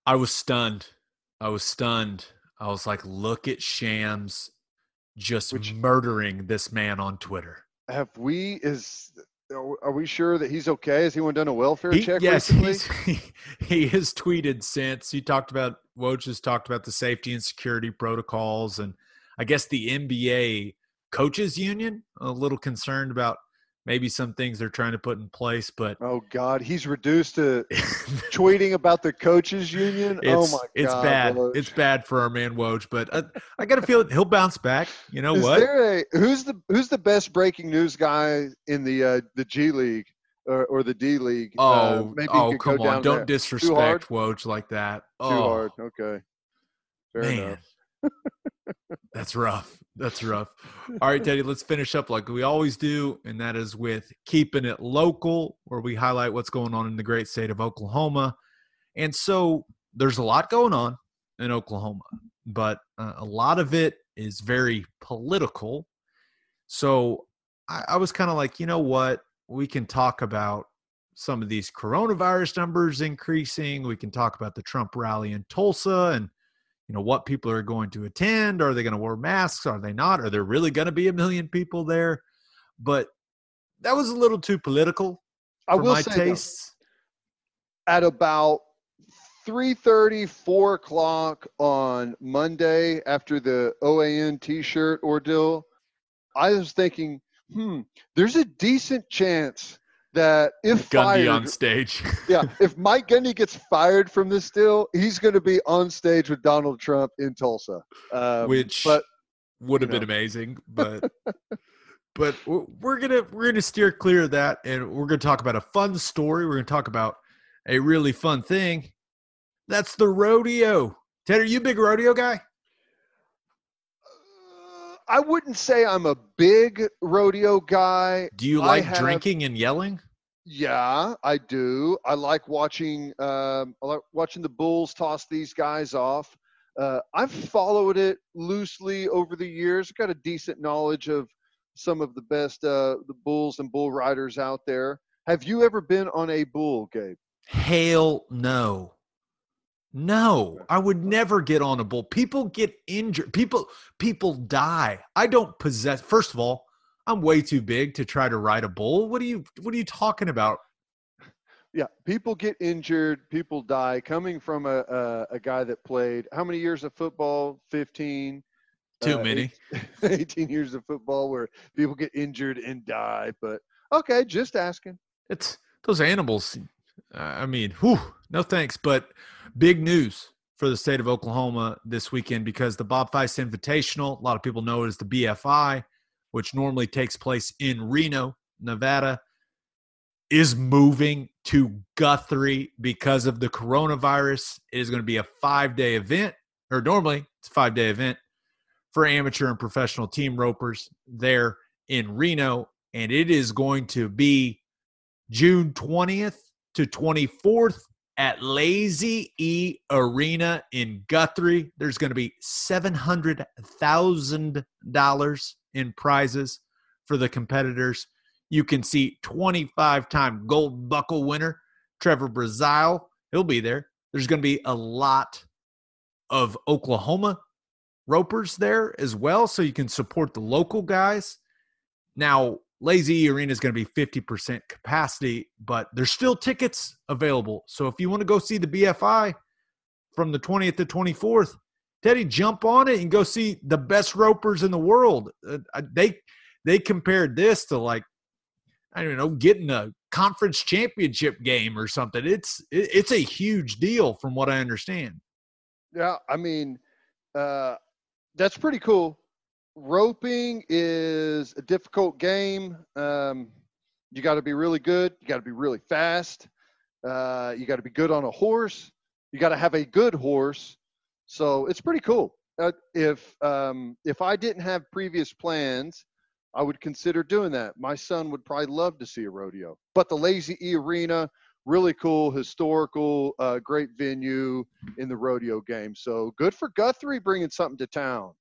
S1: I I was stunned. I was stunned. I was like, look at Shams just
S2: Which-
S1: murdering this man on Twitter.
S2: have we is are we sure that he's okay? Has anyone done a welfare
S1: He,
S2: check
S1: yes, he, he has tweeted since. He talked about Woj has talked about the safety and security protocols, and I guess the NBA coaches union a little concerned about maybe some things they're trying to put in place, but
S2: Oh God, he's reduced to tweeting about the coaches union. oh my God,
S1: it's bad.
S2: Woj.
S1: It's bad for our man Woj, but I, I got to feel he'll bounce back. You know
S2: Is
S1: what?
S2: a who's the who's the best breaking news guy in the uh, the G League or, or the D League?
S1: Oh,
S2: Uh, maybe
S1: oh, come on! Don't
S2: there.
S1: disrespect Woj like that.
S2: Too
S1: oh,
S2: hard. Okay. Fair
S1: man,
S2: enough.
S1: that's rough. That's rough. All right, Teddy, let's finish up like we always do, and that is with keeping it local, where we highlight what's going on in the great state of Oklahoma. And so there's a lot going on in Oklahoma, but uh, a lot of it is very political. So I, I was kind of like, you know what? We can talk about some of these coronavirus numbers increasing. We can talk about the Trump rally in Tulsa and you know what people are going to attend are they going to wear masks are they not are there really going to be a million people there? But that was a little too political
S2: I will
S1: my
S2: say though, at about 3.30 4 o'clock on monday after the OAN t-shirt ordeal i was thinking hmm there's a decent chance that if
S1: gundy
S2: fired
S1: on stage.
S2: Yeah if mike gundy gets fired from this deal he's going to be on stage with donald trump in tulsa. Um,
S1: which
S2: but
S1: would have
S2: you
S1: been amazing but but we're gonna we're gonna steer clear of that and we're gonna talk about a fun story. We're gonna talk about a really fun thing. That's the rodeo. Ted are you a big rodeo guy
S2: i wouldn't say i'm a big rodeo guy
S1: do you like
S2: have-
S1: drinking and yelling
S2: Yeah, I do. I like watching. Um, I like watching the Bulls toss these guys off. Uh, I've followed it loosely over the years. I've Got a decent knowledge of some of the best uh, the Bulls and bull riders out there. Have you ever been on a bull, Gabe?
S1: Hell no. No, I would never get on a bull. People get injured. People people die. I don't possess First of all, I'm way too big to try to ride a bull. What are you what are you talking about?
S2: Yeah, people get injured, people die. Coming from a a, a guy that played how many years of football? Fifteen.
S1: Too
S2: uh,
S1: many.
S2: 18 years of football where people get injured and die. But okay, just asking.
S1: It's those animals. I mean, whew, no thanks. But big news for the state of Oklahoma this weekend because the Bob Feist Invitational, a lot of people know it as the BFI, which normally takes place in Reno, Nevada, is moving to Guthrie because of the coronavirus. It is going to be a five day event, or normally it's a five day event for amateur and professional team ropers there in Reno. And it is going to be June 20th to 24th at Lazy E Arena in Guthrie. There's going to be $700,000 in prizes for the competitors. You can see 25 time gold buckle winner Trevor Brazile. He'll be there. There's going to be a lot of Oklahoma ropers there as well, so you can support the local guys. Now, Lazy Arena is going to be 50% capacity, but there's still tickets available. So if you want to go see the BFI from the 20th to 24th, Teddy, jump on it and go see the best ropers in the world. Uh, they they compared this to like I don't know, getting a conference championship game or something. It's it, it's a huge deal from what I understand.
S2: Yeah, I mean, uh, that's pretty cool. Roping is a difficult game. Um, you got to be really good. You got to be really fast. Uh, you got to be good on a horse. You got to have a good horse. So it's pretty cool. Uh, if um, if I didn't have previous plans, I would consider doing that. My son would probably love to see a rodeo. But the Lazy E Arena, really cool, historical, uh, great venue in the rodeo game. So good for Guthrie bringing something to town.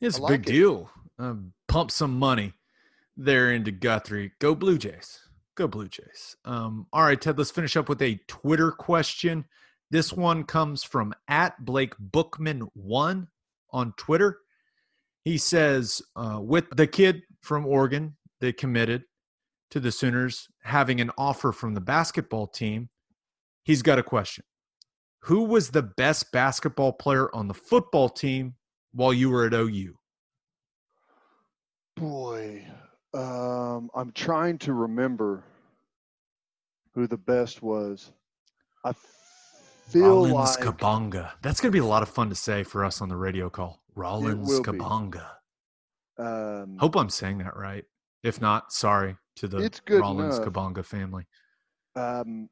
S1: It's a
S2: like
S1: big
S2: it.
S1: deal. Um, pump some money there into Guthrie. Go Blue Jays. Go Blue Jays. Um, all right, Ted, let's finish up with a Twitter question. This one comes from at Blake Bookman one on Twitter. He says, uh, with the kid from Oregon that committed, to the Sooners having an offer from the basketball team, he's got a question. Who was the best basketball player on the football team while you were at OU?
S2: Boy, um, I'm trying to remember who the best was. I feel
S1: Rollins
S2: like
S1: Kabonga. That's going to be a lot of fun to say for us on the radio call. Rollins. Kabonga.
S2: um,
S1: Hope I'm saying that right. If not, sorry to the Rollins
S2: enough.
S1: Kabonga family.
S2: um,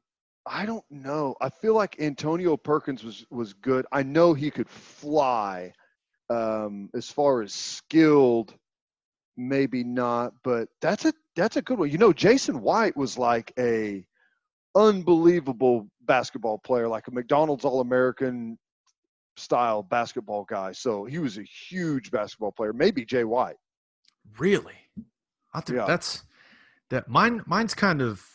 S2: I don't know. I feel like Antonio Perkins was was good. I know he could fly. Um, as far as skilled, maybe not, but that's a that's a good one. You know, Jason White was like a unbelievable basketball player, like a McDonald's All American style basketball guy. So he was a huge basketball player. Maybe Jay White.
S1: Really? I think
S2: Yeah.
S1: that's that mine mine's kind of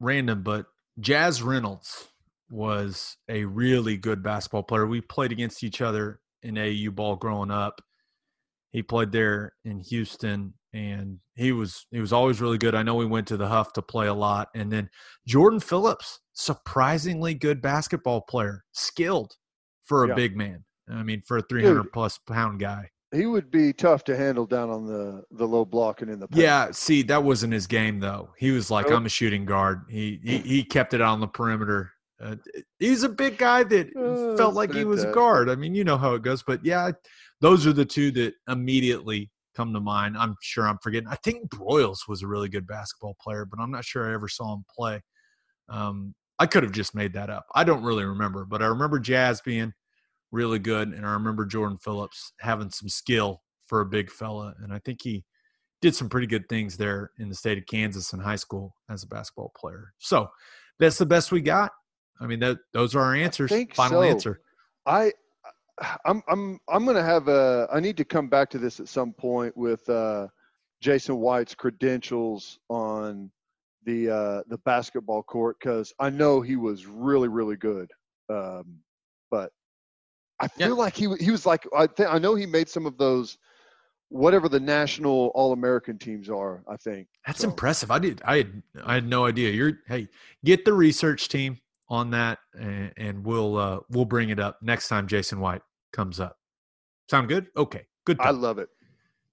S1: random, but Jazz Reynolds was a really good basketball player. We played against each other in AU ball growing up. He played there in Houston and he was he was always really good. I know we went to the Huff to play a lot. And then Jordan Phillips, surprisingly good basketball player, skilled for a
S2: Yeah.
S1: big man. I mean, for a 300 plus pound guy.
S2: He would be tough to handle down on the the low block and in the paint.
S1: Yeah, see, that wasn't his game though. He was like,
S2: Nope.
S1: "I'm a shooting guard." He he, he kept it on the perimeter. Uh, he's a big guy that
S2: Oh,
S1: felt like he was a guard. I mean, you know how it goes. But yeah, those are the two that immediately come to mind. I'm sure I'm forgetting. I think Broyles was a really good basketball player, but I'm not sure I ever saw him play. Um, I could have just made that up. I don't really remember, but I remember Jazz being really good, and I remember Jordan Phillips having some skill for a big fella, and I think he did some pretty good things there in the state of Kansas in high school as a basketball player. So that's the best we got. I mean, that those are our answers. Final
S2: so.
S1: answer.
S2: I I'm I'm I'm gonna have a I need to come back to this at some point with uh, Jason White's credentials on the uh, the basketball court because I know he was really really good, um, but I
S1: Yeah.
S2: feel like he he was like I think I know he made some of those whatever the national All American teams are. I think
S1: That's
S2: So-
S1: impressive. I did. I had. I had no idea. You're. Hey, get the research team on that, and, and we'll uh, we'll bring it up next time Jason White comes up. Sound good? Okay. Good.
S2: I love it.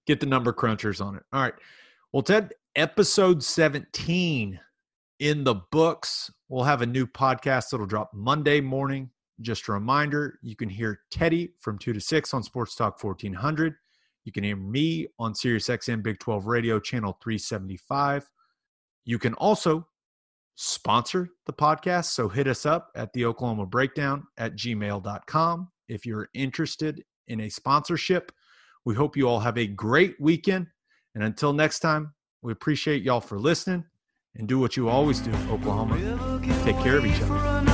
S1: get the number crunchers on it. All right. Well, Ted, episode 17 in the books. We'll have a new podcast that'll drop Monday morning. Just a reminder, you can hear Teddy from 2 to 6 on Sports Talk 1400. You can hear me on Sirius XM Big 12 Radio channel 375. You can also sponsor the podcast. So hit us up at the Oklahoma Breakdown at gmail.com if you're interested in a sponsorship. We hope you all have a great weekend. And until next time, we appreciate y'all for listening and do what you always do, Oklahoma. Take care of each other.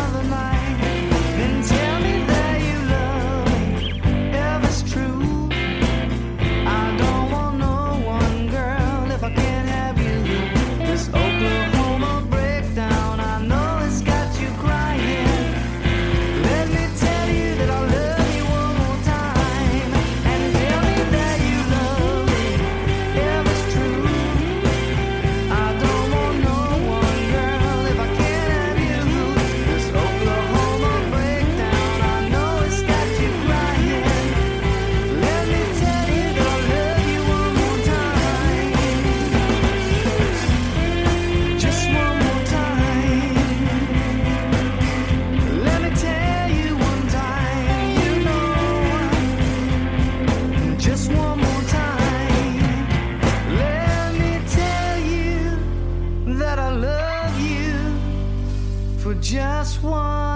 S3: one.